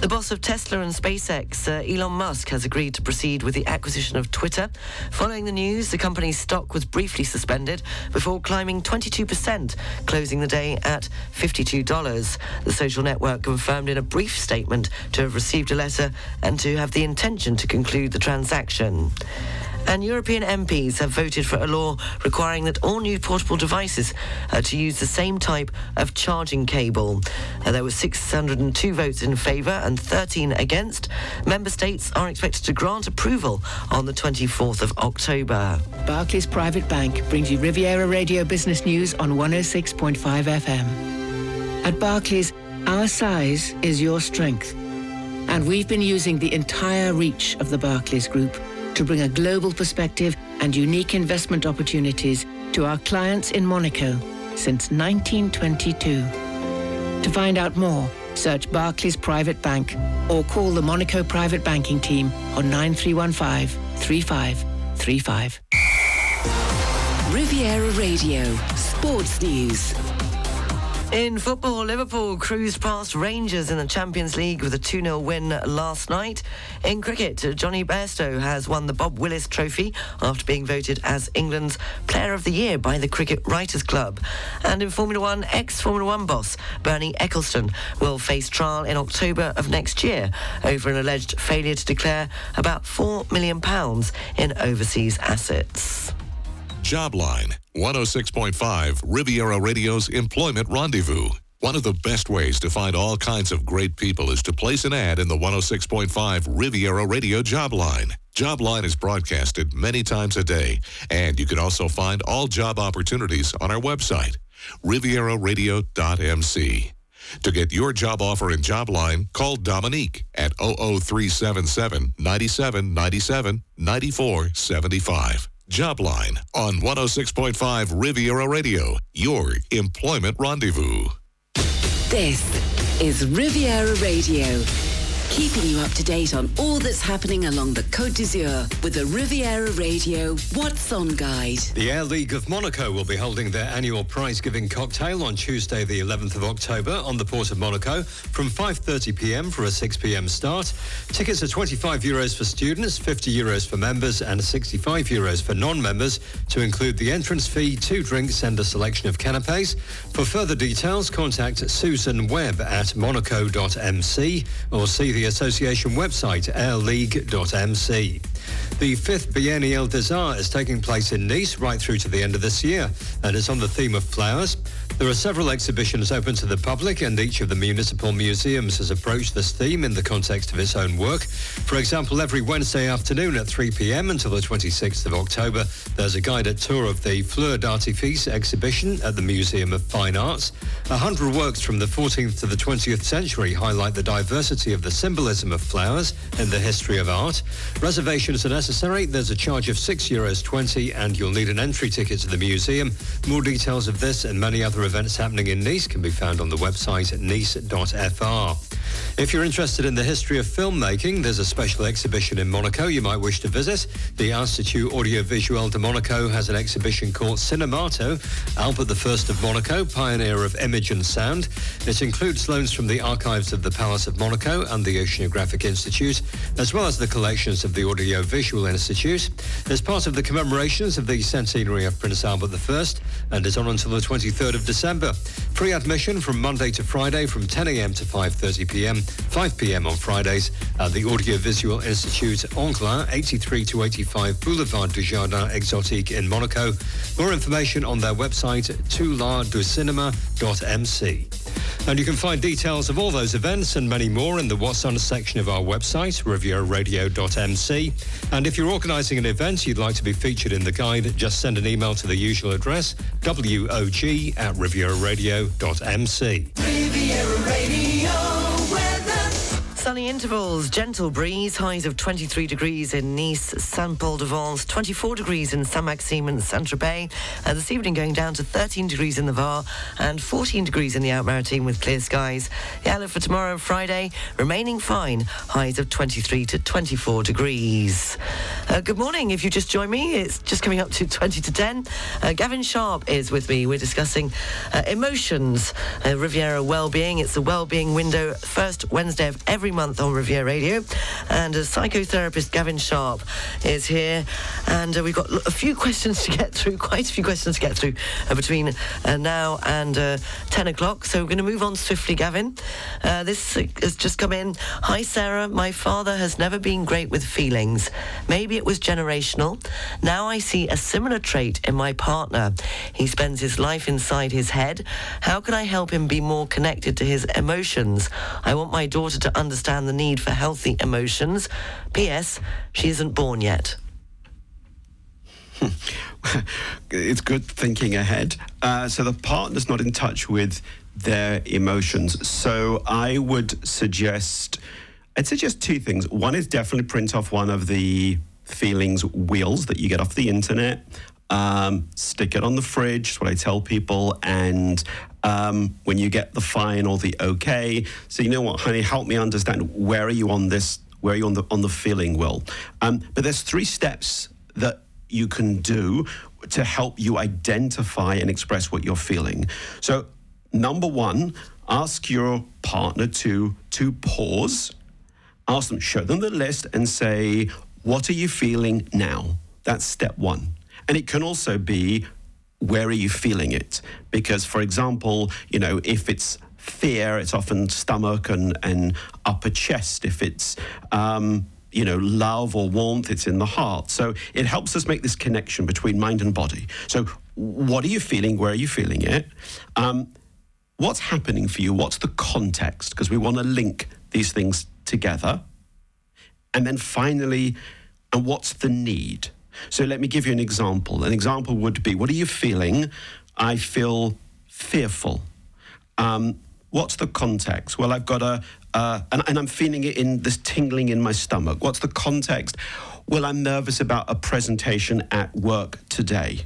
The boss of Tesla and SpaceX, uh, Elon Musk, has agreed to proceed with the acquisition of Twitter. Following the news, the company's stock was briefly suspended before climbing 22%, closing the day at $52. The social network confirmed in a brief statement to have received a letter and to have the intention to conclude the transaction. And European MPs have voted for a law requiring that all new portable devices are to use the same type of charging cable. Uh, there were 602 votes in favour and 13 against. Member states are expected to grant approval on the 24th of October. Barclays Private Bank brings you Riviera Radio Business News on 106.5 FM. At Barclays, our size is your strength. And we've been using the entire reach of the Barclays Group to bring a global perspective and unique investment opportunities to our clients in Monaco since 1922. To find out more, search Barclays Private Bank or call the Monaco Private Banking Team on 9315 3535. Riviera Radio Sports News. In football, Liverpool cruised past Rangers in the Champions League with a 2 0 win last night. In cricket, Jonny Bairstow has won the Bob Willis Trophy after being voted as England's Player of the Year by the Cricket Writers Club. And in Formula One, ex Formula One boss Bernie Ecclestone will face trial in October of next year over an alleged failure to declare about £4 million in overseas assets. Jobline, 106.5 Riviera Radio's Employment Rendezvous. One of the best ways to find all kinds of great people is to place an ad in the 106.5 Riviera Radio Jobline. Jobline is broadcasted many times a day, and you can also find all job opportunities on our website, rivieraradio.mc. To get your job offer in Jobline, call Dominique at 00377 9797 9475. Jobline on 106.5 Riviera Radio, your employment rendezvous. This is Riviera Radio, keeping you up to date on all that's happening along the Côte d'Azur with the Riviera Radio What's On Guide. The Air League of Monaco will be holding their annual prize-giving cocktail on Tuesday, the 11th of October, on the port of Monaco from 5:30 p.m. for a 6 p.m. start. Tickets are 25 euros for students, 50 euros for members, and 65 euros for non-members, to include the entrance fee, two drinks, and a selection of canapes. For further details, contact Susan Webb at monaco.mc or see the association website airleague.mc. The fifth Biennial des Arts is taking place in Nice right through to the end of this year, and it's on the theme of flowers. There are several exhibitions open to the public, and each of the municipal museums has approached this theme in the context of its own work. For example, every Wednesday afternoon at 3 p.m. until the 26th of October, there's a guided tour of the Fleur d'Artifice exhibition at the Museum of Fine Arts. A hundred works from the 14th to the 20th century highlight the diversity of the symbolism of flowers in the history of art. Reservations are necessary. There's a charge of €6 Euros 20 and you'll need an entry ticket to the museum. More details of this and many other events happening in Nice can be found on the website nice.fr. If you're interested in the history of filmmaking, there's a special exhibition in Monaco you might wish to visit. The Institut Audiovisuel de Monaco has an exhibition called Cinemato, Albert I of Monaco, pioneer of image and sound. It includes loans from the archives of the Palace of Monaco and the Oceanographic Institute, as well as the collections of the Audiovisual Institute. It's part of the commemorations of the centenary of Prince Albert I and is on until the 23rd of December. Free admission from Monday to Friday from 10 a.m. to 5.30 p.m., 5 p.m. on Fridays at the Audiovisual Institute Anglin, 83 to 85 Boulevard du Jardin Exotique in Monaco. More information on their website, toularducinema.mc. And you can find details of all those events and many more in the What's On section of our website, rivieraradio.mc. And if you're organising an event you'd like to be featured in the guide, just send an email to the usual address, wog at rivieraradio.mc. Riviera Radio. Sunny intervals, gentle breeze, highs of 23 degrees in Nice, Saint Paul de Vence, 24 degrees in Sainte Maxime and Saint Tropez. Uh, this evening going down to 13 degrees in the Var and 14 degrees in the Alpes-Maritimes with clear skies. The outlook for tomorrow and Friday remaining fine, highs of 23 to 24 degrees. Uh, good morning. If you just join me, it's just coming up to 20 to 10. Uh, Gavin Sharp is with me. We're discussing uh, emotions, uh, Riviera Wellbeing. It's the well-being window, first Wednesday of every month on Riviera Radio. And a psychotherapist, Gavin Sharp, is here. And uh, we've got a few questions to get through, quite a few questions to get through uh, between uh, now and uh, 10 o'clock. So we're going to move on swiftly, Gavin. Uh, this uh, has just come in. Hi, Sarah. My father has never been great with feelings. Maybe it was generational. Now I see a similar trait in my partner. He spends his life inside his head. How can I help him be more connected to his emotions? I want my daughter to understand the need for healthy emotions. P.S. She isn't born yet. it's good thinking ahead. Uh, so the partner's not in touch with their emotions. So I would suggest, I'd suggest two things. One is definitely print off one of the feelings wheels that you get off the internet. Um, stick it on the fridge. That's what I tell people. And um, when you get the fine or the okay, so you know what, honey, help me understand where are you on this? Where are you on the on the feeling wheel? Um, but there's three steps that you can do to help you identify and express what you're feeling. So number one, ask your partner to to pause, ask them, show them the list, and say, "What are you feeling now?" That's step one. And it can also be, where are you feeling it? Because, for example, you know, if it's fear, it's often stomach and, and upper chest. If it's um, you know, love or warmth, it's in the heart. So it helps us make this connection between mind and body. So, what are you feeling? Where are you feeling it? Um, what's happening for you? What's the context? Because we want to link these things together. And then finally, and what's the need? So let me give you an example. An example would be what are you feeling? I feel fearful. Um, what's the context? Well, I've got a, uh, and, and I'm feeling it in this tingling in my stomach. What's the context? Well, I'm nervous about a presentation at work today.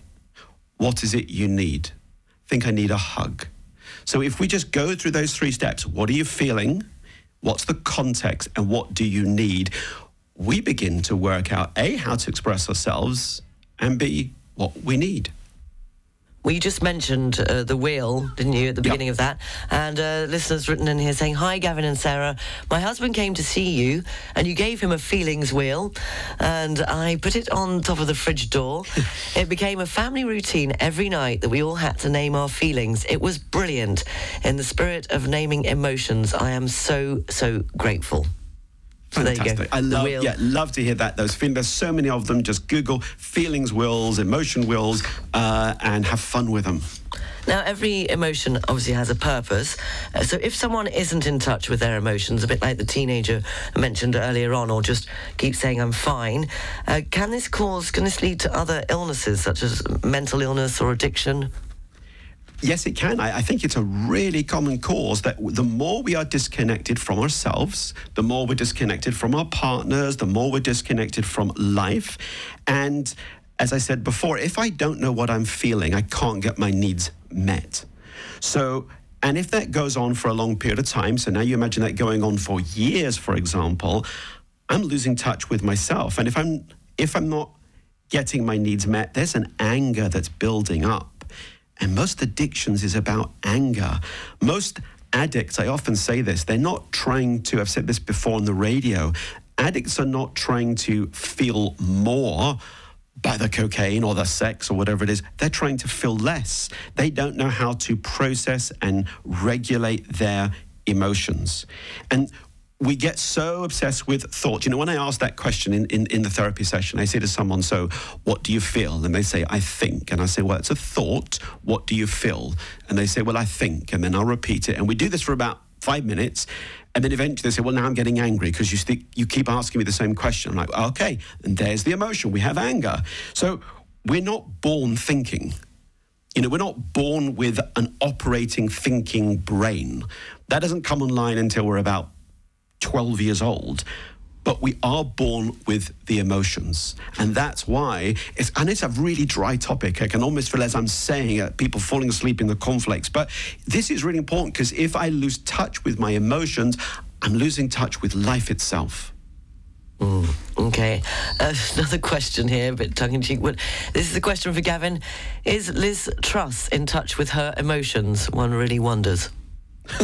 What is it you need? think I need a hug. So if we just go through those three steps, what are you feeling? What's the context? And what do you need? We begin to work out A, how to express ourselves, and B, what we need. Well, you just mentioned uh, the wheel, didn't you, at the beginning of that? And uh, listeners written in here saying, Hi, Gavin and Sarah. My husband came to see you, and you gave him a feelings wheel, and I put it on top of the fridge door. it became a family routine every night that we all had to name our feelings. It was brilliant. In the spirit of naming emotions, I am so, so grateful. So there you go. Fantastic. I love, yeah, love to hear that. Those feelings, there's so many of them. Just Google feelings wheels, emotion wheels, uh, and have fun with them. Now, every emotion obviously has a purpose. Uh, so, if someone isn't in touch with their emotions, a bit like the teenager mentioned earlier on, or just keeps saying "I'm fine," uh, can this cause? Can this lead to other illnesses such as mental illness or addiction? Yes, it can. I, I think it's a really common cause that the more we are disconnected from ourselves, the more we're disconnected from our partners, the more we're disconnected from life. And as I said before, if I don't know what I'm feeling, I can't get my needs met. So, and if that goes on for a long period of time, so now you imagine that going on for years, for example, I'm losing touch with myself. And if I'm if I'm not getting my needs met, there's an anger that's building up. And most addictions is about anger. Most addicts, I often say this, they're not trying to, I've said this before on the radio, addicts are not trying to feel more by the cocaine or the sex or whatever it is. They're trying to feel less. They don't know how to process and regulate their emotions. And we get so obsessed with thought. You know, when I ask that question in, in, in the therapy session, I say to someone, So, what do you feel? And they say, I think. And I say, Well, it's a thought. What do you feel? And they say, Well, I think. And then I'll repeat it. And we do this for about five minutes. And then eventually they say, Well, now I'm getting angry because you, you keep asking me the same question. I'm like, Okay. And there's the emotion. We have anger. So, we're not born thinking. You know, we're not born with an operating thinking brain. That doesn't come online until we're about 12 years old. But we are born with the emotions. And that's why, it's, and it's a really dry topic. I can almost feel as I'm saying it, people falling asleep in the conflicts. But this is really important because if I lose touch with my emotions, I'm losing touch with life itself. Okay. Uh, another question here, a bit tongue in cheek. But this is a question for Gavin. Is Liz Truss in touch with her emotions? One really wonders.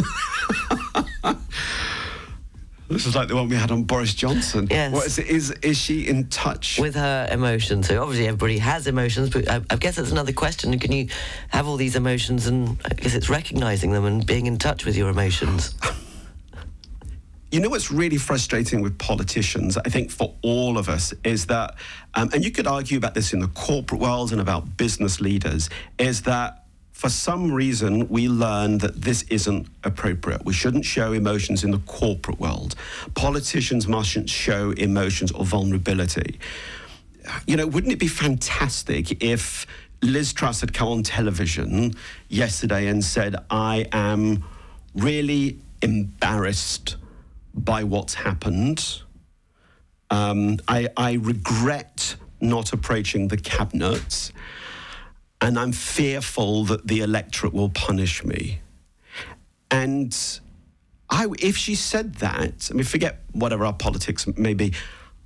This is like the one we had on Boris Johnson. Yes. What is it? Is, is she in touch? with her emotions. So obviously everybody has emotions, but I, I guess that's another question. Can you have all these emotions, and I guess it's recognizing them and being in touch with your emotions. You know what's really frustrating with politicians, I think for all of us, is that, um, and you could argue about this in the corporate world and about business leaders, is that for some reason we learn that this isn't appropriate. We shouldn't show emotions in the corporate world. Politicians mustn't show emotions or vulnerability. You know, wouldn't it be fantastic if Liz Truss had come on television yesterday and said, I am really embarrassed by what's happened. Um, I, I regret not approaching the cabinet, and I'm fearful that the electorate will punish me. And I, if she said that, I mean, forget whatever our politics may be,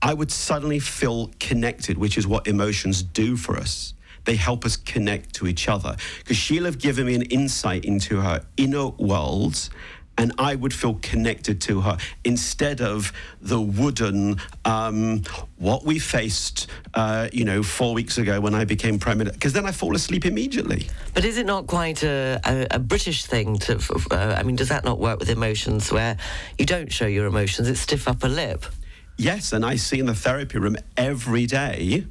I would suddenly feel connected, which is what emotions do for us. they help us connect to each other. Because she'll have given me an insight into her inner world. And I would feel connected to her instead of the wooden, um, what we faced, uh, you know, four weeks ago when I became prime minister. Because then I fall asleep immediately. But is it not quite a, a, a British thing to? Uh, I mean, does that not work with emotions, where you don't show your emotions? It's stiff upper lip. Yes, and I see in the therapy room every day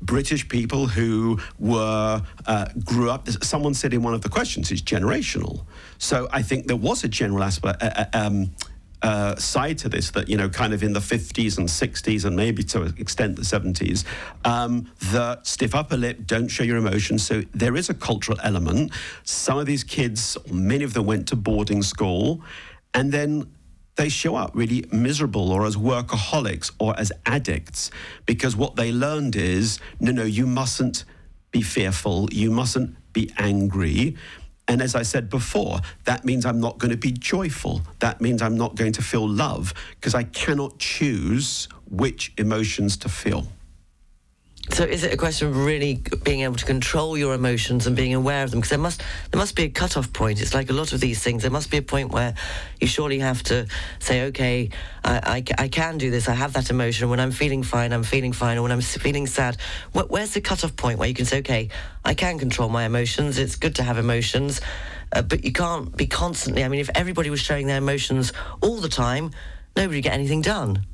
British people who were uh, grew up. Someone said in one of the questions, it's generational. So I think there was a general aspect. Uh, uh, um, uh, side to this that you know kind of in the 50s and 60s and maybe to an extent the 70s um, the stiff upper lip don't show your emotions so there is a cultural element some of these kids many of them went to boarding school and then they show up really miserable or as workaholics or as addicts because what they learned is no, no, you mustn't be fearful, you mustn't be angry. And as I said before, that means I'm not going to be joyful. That means I'm not going to feel love because I cannot choose which emotions to feel. So is it a question of really being able to control your emotions and being aware of them? Because there must there must be a cut-off point. It's like a lot of these things. There must be a point where you surely have to say, okay, I, I, I can do this. I have that emotion. When I'm feeling fine, I'm feeling fine. Or when I'm feeling sad, wh- where's the cut-off point where you can say, okay, I can control my emotions. It's good to have emotions, uh, but you can't be constantly. I mean, if everybody was showing their emotions all the time, nobody would get anything done.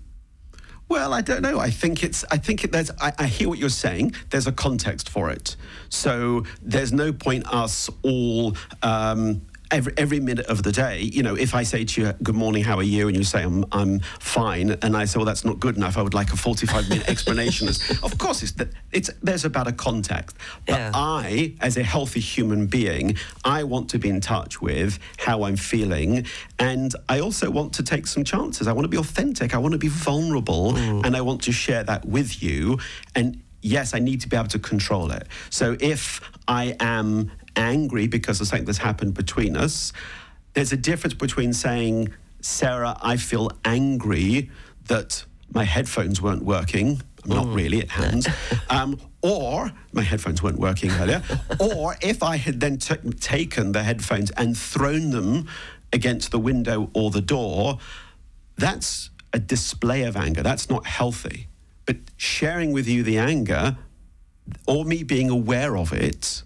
Well, I don't know. I think it's. I think it, there's. I, I hear what you're saying. There's a context for it. So there's no point us all. Um, Every, every minute of the day, you know, if I say to you, "Good morning, how are you?" and you say, "I'm I'm fine," and I say, "Well, that's not good enough. I would like a 45 minute explanation." Of course, it's, it's there's about a context. But I, as a healthy human being, I want to be in touch with how I'm feeling, and I also want to take some chances. I want to be authentic. I want to be vulnerable, mm. and I want to share that with you. And yes, I need to be able to control it. So if I am angry because of something that's happened between us, there's a difference between saying, Sarah, I feel angry that my headphones weren't working. I'm not really, it happens. Um, or my headphones weren't working earlier. or if I had then t- taken the headphones and thrown them against the window or the door, that's a display of anger. That's not healthy. But sharing with you the anger or me being aware of it,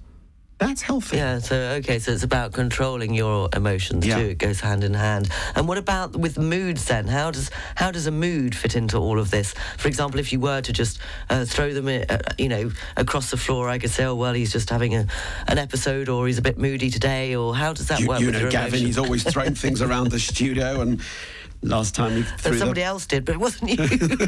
that's healthy. Yeah, so okay, so it's about controlling your emotions Yeah. too. It goes hand in hand. And what about with moods then? How does how does a mood fit into all of this? For example, if you were to just uh, throw them, uh, you know, across the floor, I could say, oh well, he's just having a, an episode, or he's a bit moody today, or how does that You, work? you with know, Gavin, emotions? he's always throwing things around the studio and last time And threw somebody else did, but it wasn't you.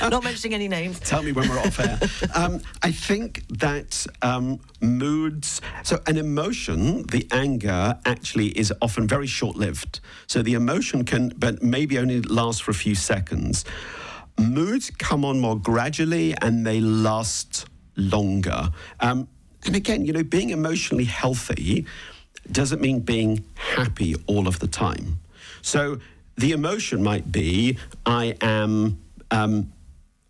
Not mentioning any names. Tell me when we're off air. Um, I think that um, moods, so an emotion, the anger actually is often very short lived. So the emotion can, but maybe only last for a few seconds. Moods come on more gradually and they last longer. Um, and again, you know, being emotionally healthy doesn't mean being happy all of the time. So the emotion might be, I am. Um,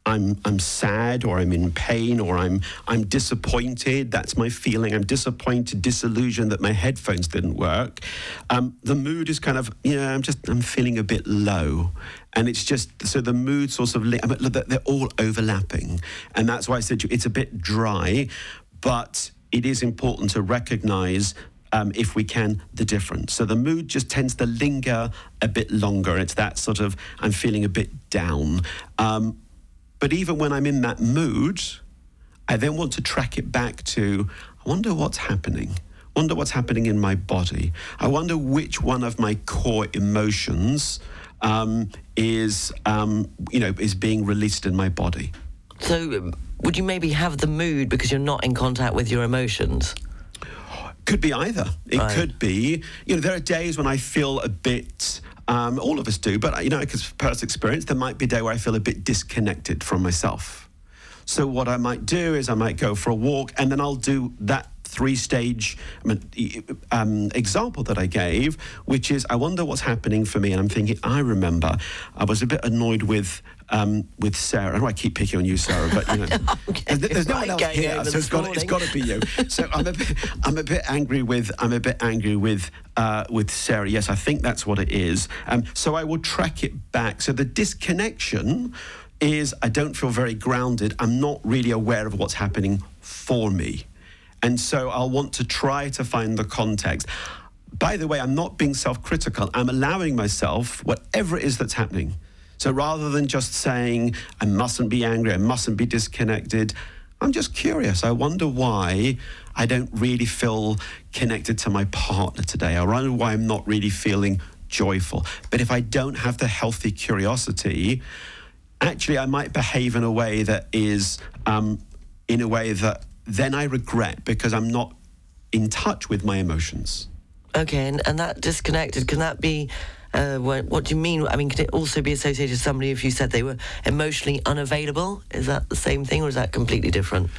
I'm I'm sad or I'm in pain or I'm I'm disappointed. That's my feeling. I'm disappointed, disillusioned that my headphones didn't work. Um, the mood is kind of yeah. I'm just I'm feeling a bit low, and it's just so the mood sort of they're all overlapping, and that's why I said you, it's a bit dry, but it is important to recognise um, if we can, the difference. So the mood just tends to linger a bit longer. It's that sort of, I'm feeling a bit down. Um, but even when I'm in that mood, I then want to track it back to, I wonder what's happening. Wonder what's happening in my body. I wonder which one of my core emotions um, is, um, you know, is being released in my body. So would you maybe have the mood because you're not in contact with your emotions? Could be either. It Right. could be, you know, there are days when I feel a bit. Um, all of us do, but you know, because personal experience, there might be a day where I feel a bit disconnected from myself. So what I might do is I might go for a walk, and then I'll do that three-stage um, example that I gave, which is I wonder what's happening for me, and I'm thinking I remember I was a bit annoyed with um, with Sarah. I know I keep picking on you, Sarah, but you know, there's, there's no one else here, so it's got, it's got to be you. So I'm a bit, I'm a bit angry with, I'm a bit angry with, uh, with Sarah. Yes, I think that's what it is. Um, so I will track it back. So the disconnection is I don't feel very grounded. I'm not really aware of what's happening for me. And so I'll want to try to find the context. By the way, I'm not being self critical. I'm allowing myself whatever it is that's happening. So rather than just saying, I mustn't be angry, I mustn't be disconnected, I'm just curious. I wonder why I don't really feel connected to my partner today. I wonder why I'm not really feeling joyful. But if I don't have the healthy curiosity, actually, I might behave in a way that is, um, in a way that then I regret because I'm not in touch with my emotions. Okay, and, and that disconnected, can that be, uh, what, what do you mean? I mean, could it also be associated with somebody if you said they were emotionally unavailable? Is that the same thing or is that completely different?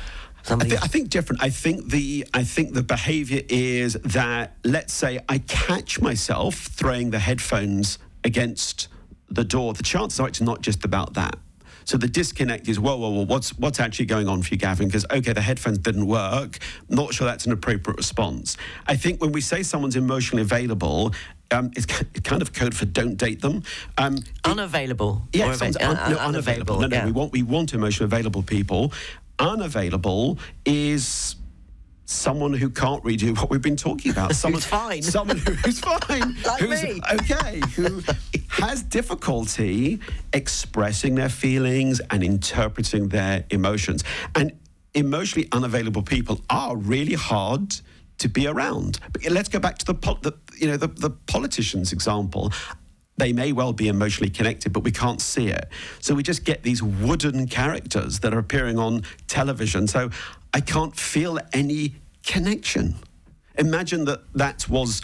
I, thi- I think different. I think the I think the behaviour is that let's say I catch myself throwing the headphones against the door. The chances are it's not just about that. So the disconnect is whoa, whoa, whoa. What's what's actually going on for you, Gavin? Because okay, the headphones didn't work. Not sure that's an appropriate response. I think when we say someone's emotionally available. Um, it's kind of code for don't date them. Um, unavailable. yeah, ava- un- un- no, un- unavailable. No, no, yeah. we want we want emotionally available people. Unavailable is someone who can't really do what we've been talking about. Someone, Who's fine. Someone who's fine. Like who's me. okay. Who has difficulty expressing their feelings and interpreting their emotions. And emotionally unavailable people are really hard to be around. But let's go back to the, the you know the, the politicians example. They may well be emotionally connected, but we can't see it. So we just get these wooden characters that are appearing on television. So I can't feel any connection. Imagine that that was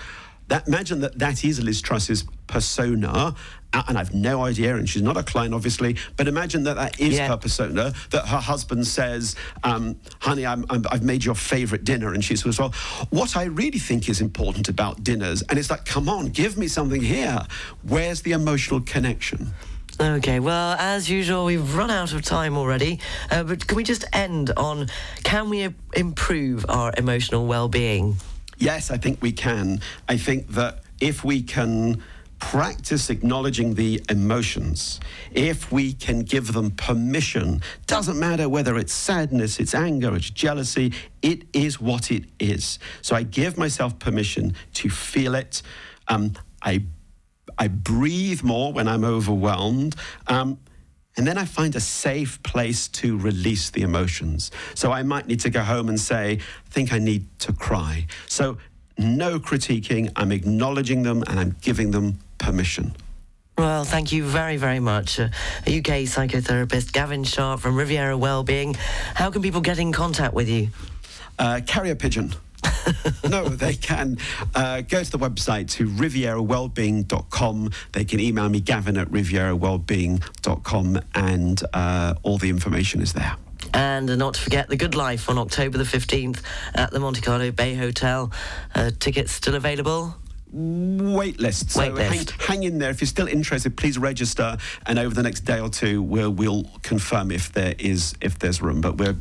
that. Imagine that that is Liz Truss's persona, and I've no idea, and she's not a client, obviously. But imagine that that is her persona. That her husband says, um, "Honey, I'm, I'm, I've made your favourite dinner," and she says, "Well, what I really think is important about dinners," and it's like, "Come on, give me something here. Where's the emotional connection?" Okay, well, as usual, we've run out of time already. Uh, but can we just end on can we improve our emotional well-being? Yes, I think we can. I think that if we can practice acknowledging the emotions, if we can give them permission, doesn't matter whether it's sadness, it's anger, it's jealousy, it is what it is. So I give myself permission to feel it. Um, I I breathe more when I'm overwhelmed. Um, and then I find a safe place to release the emotions. So I might need to go home and say, I think I need to cry. So no critiquing, I'm acknowledging them and I'm giving them permission. Well, thank you very, very much. Uh, UK psychotherapist, Gavin Sharp from Riviera Wellbeing. How can people get in contact with you? Uh, carrier pigeon. no, they can uh, go to the website to rivierawellbeing.com. They can email me, gavin at rivierawellbeing.com, and uh, all the information is there. And not to forget The Good Life on October the 15th at the Monte Carlo Bay Hotel. Uh, tickets still available? Wait list. So Wait hang, hang in there. If you're still interested, please register, and over the next day or two, we'll, we'll confirm if there is if there's room. But we're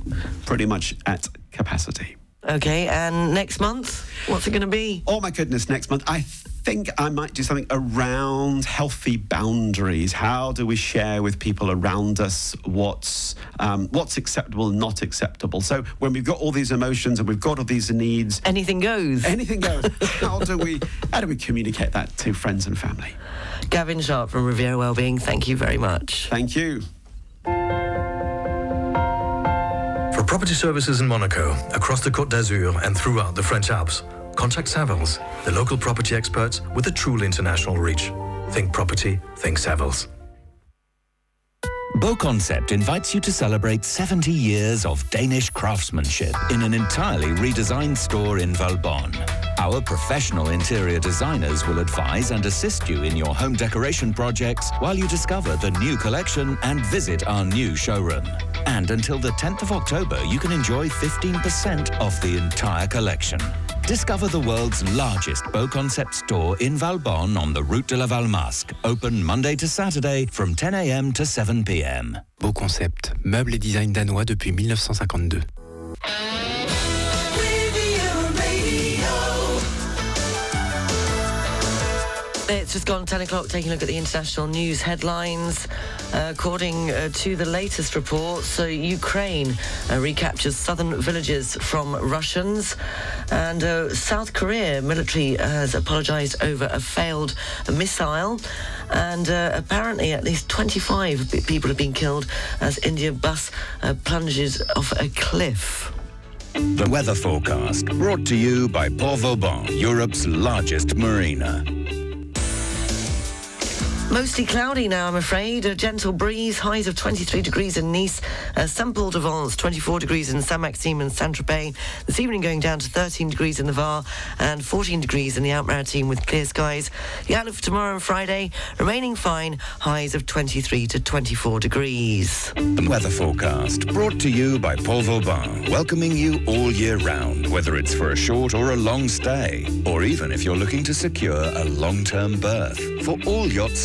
pretty much at capacity. Okay, and next month, what's it going to be? Oh my goodness, next month I think I might do something around healthy boundaries. How do we share with people around us what's um, what's acceptable and not acceptable? So when we've got all these emotions and we've got all these needs, anything goes. Anything goes. how do we how do we communicate that to friends and family? Gavin Sharp from Riviera Wellbeing, thank you very much. Thank you. Property services in Monaco, across the Côte d'Azur, and throughout the French Alps, contact Savills, the local property experts with a truly international reach. Think property, think Savills. BoConcept invites you to celebrate 70 years of Danish craftsmanship in an entirely redesigned store in Valbonne. Our professional interior designers will advise and assist you in your home decoration projects while you discover the new collection and visit our new showroom. And until the 10th of October, you can enjoy 15% off the entire collection. Discover the world's largest BoConcept store in Valbonne on the route de la Valmasque. Open Monday to Saturday from 10 a.m. to 7 p.m. BoConcept, meubles et design danois depuis 1952. It's just gone 10 o'clock, taking a look at the international news headlines. Uh, according uh, to the latest report, so Ukraine uh, recaptures southern villages from Russians. And uh, South Korea military has apologized over a failed missile. And uh, apparently, at least 25 p- people have been killed as India bus uh, plunges off a cliff. The weather forecast brought to you by Port Vauban, Europe's largest marina. Mostly cloudy now, I'm afraid. A gentle breeze, highs of 23 degrees in Nice, uh, Saint-Paul de Vence, 24 degrees in Sainte Maxime and Saint-Tropez. This evening going down to 13 degrees in the Var and 14 degrees in the Alpes-Maritimes with clear skies. The outlook for tomorrow and Friday, remaining fine, highs of 23 to 24 degrees. The weather forecast brought to you by Port Vauban, welcoming you all year round, whether it's for a short or a long stay, or even if you're looking to secure a long-term berth. For all yacht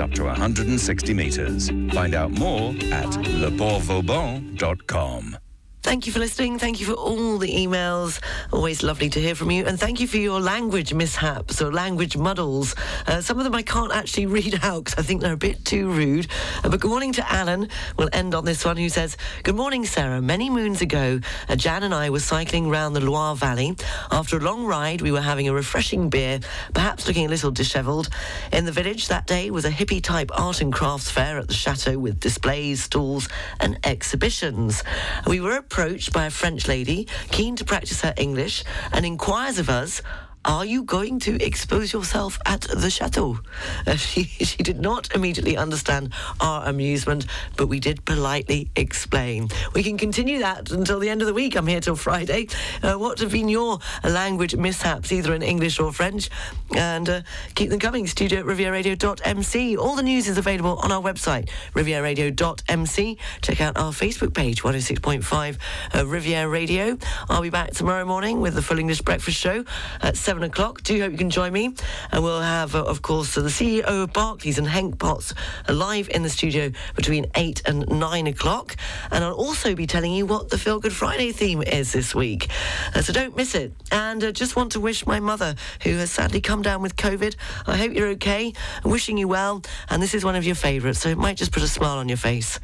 up to 160 metres. Find out more at leportvauban.com. Thank you for listening. Thank you for all the emails. Always lovely to hear from you. And thank you for your language mishaps or language muddles. Uh, some of them I can't actually read out because I think they're a bit too rude. Uh, but good morning to Alan. We'll end on this one who says, Good morning, Sarah. Many moons ago, uh, Jan and I were cycling round the Loire Valley. After a long ride, we were having a refreshing beer, perhaps looking a little dishevelled. In the village that day was a hippie type art and crafts fair at the chateau with displays, stalls, and exhibitions. We were approached by a French lady keen to practice her English and inquires of us. Are you going to expose yourself at the chateau? Uh, she, she did not immediately understand our amusement, but we did politely explain. We can continue that until the end of the week. I'm here till Friday. Uh, what have been your language mishaps, either in English or French? And uh, keep them coming. Studio at rivieraradio.mc. All the news is available on our website, rivieraradio.mc. Check out our Facebook page, 106.5 uh, Riviera Radio. I'll be back tomorrow morning with the Full English Breakfast Show at 7 o'clock. Do hope you can join me. And we'll have, uh, of course, the CEO of Barclays and Henk Potts live in the studio between 8 and 9 o'clock. And I'll also be telling you what the Feel Good Friday theme is this week. Uh, so don't miss it. And uh, just want to wish my mother, who has sadly come down with COVID, I hope you're okay. I'm wishing you well. And this is one of your favourites, so it might just put a smile on your face.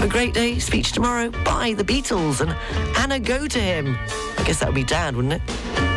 Have a great day. Speech tomorrow. by, the Beatles. And Anna, go to him. I guess that would be Dad, wouldn't it?